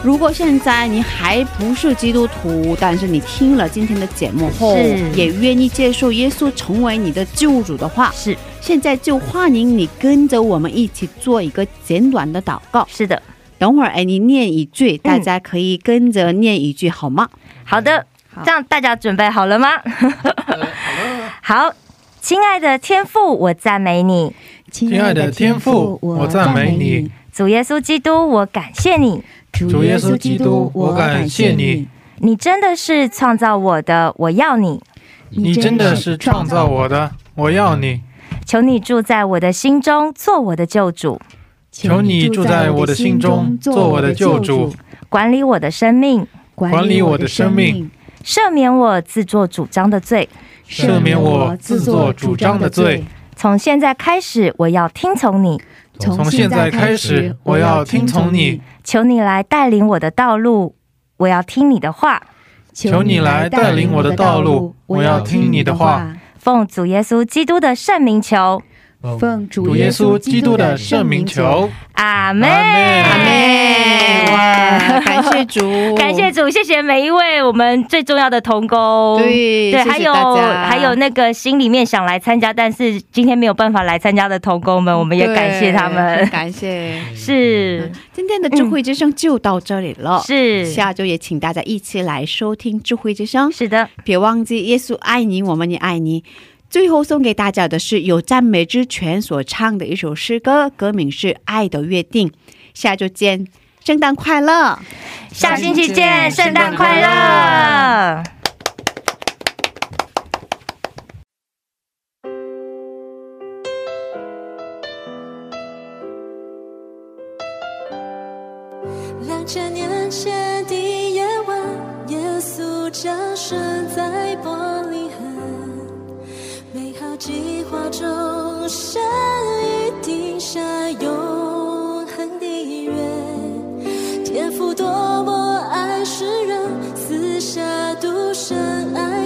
A: 如果现在你还不是基督徒，但是你听了今天的节目后，
B: 是
A: 也愿意接受耶稣成为你的救主的话，
B: 是
A: 现在就欢迎你跟着我们一起做一个简短的祷告。
B: 是的，
A: 等会儿哎，你念一句，大家可以跟着念一句，好吗？
B: 好的，这样大家准备好了吗？好，亲爱的天父，我赞美你，
F: 亲爱的天父，我赞美你，
B: 主耶稣基督，我感谢你，
F: 主耶稣基督，我感谢你，
B: 你真的是创造我的，我要你，
F: 你真的是创造我的，我要你，
B: 求你住在我的心中，做我的救主，
F: 求你住在我的心中，做我的救主，
B: 管理我的生命，
F: 管理我的生命，
B: 赦免我自作主张的罪。
F: 赦免我自作主张的罪。
B: 从现在开始，我要听从你，
F: 从现在开始，我要听从你，
B: 求你来带领我的道路，我要听你的话。
F: 求你来带领我的道路，我要听你的话。
B: 奉主耶稣基督的圣名求，
E: 奉
F: 主耶稣基督的圣名求，
B: 阿门，
F: 阿
A: 门。哇，感谢主，
B: 感谢主，谢谢每一位我们最重要的同工，
A: 对
B: 对，还有还有那个心里面想来参加，但是今天没有办法来参加的同工们，我们也感谢他们，
A: 感谢。
B: 是。
A: 今天的智慧之声就到这里了，
B: 是。
A: 下周也请大家一起来收听智慧之声。
B: 是的，
A: 别忘记耶稣爱你，我们也爱你。最后送给大家的是有赞美之泉所唱的一首诗歌，歌名是《爱的约定》。下周见，圣诞快乐！
B: 下星期见，圣诞快乐！
G: 两千年前的夜晚，耶稣降生在伯利恒，美好计划。
J: 中，神已定下永恒的约。天父多么爱世人，赐下独生爱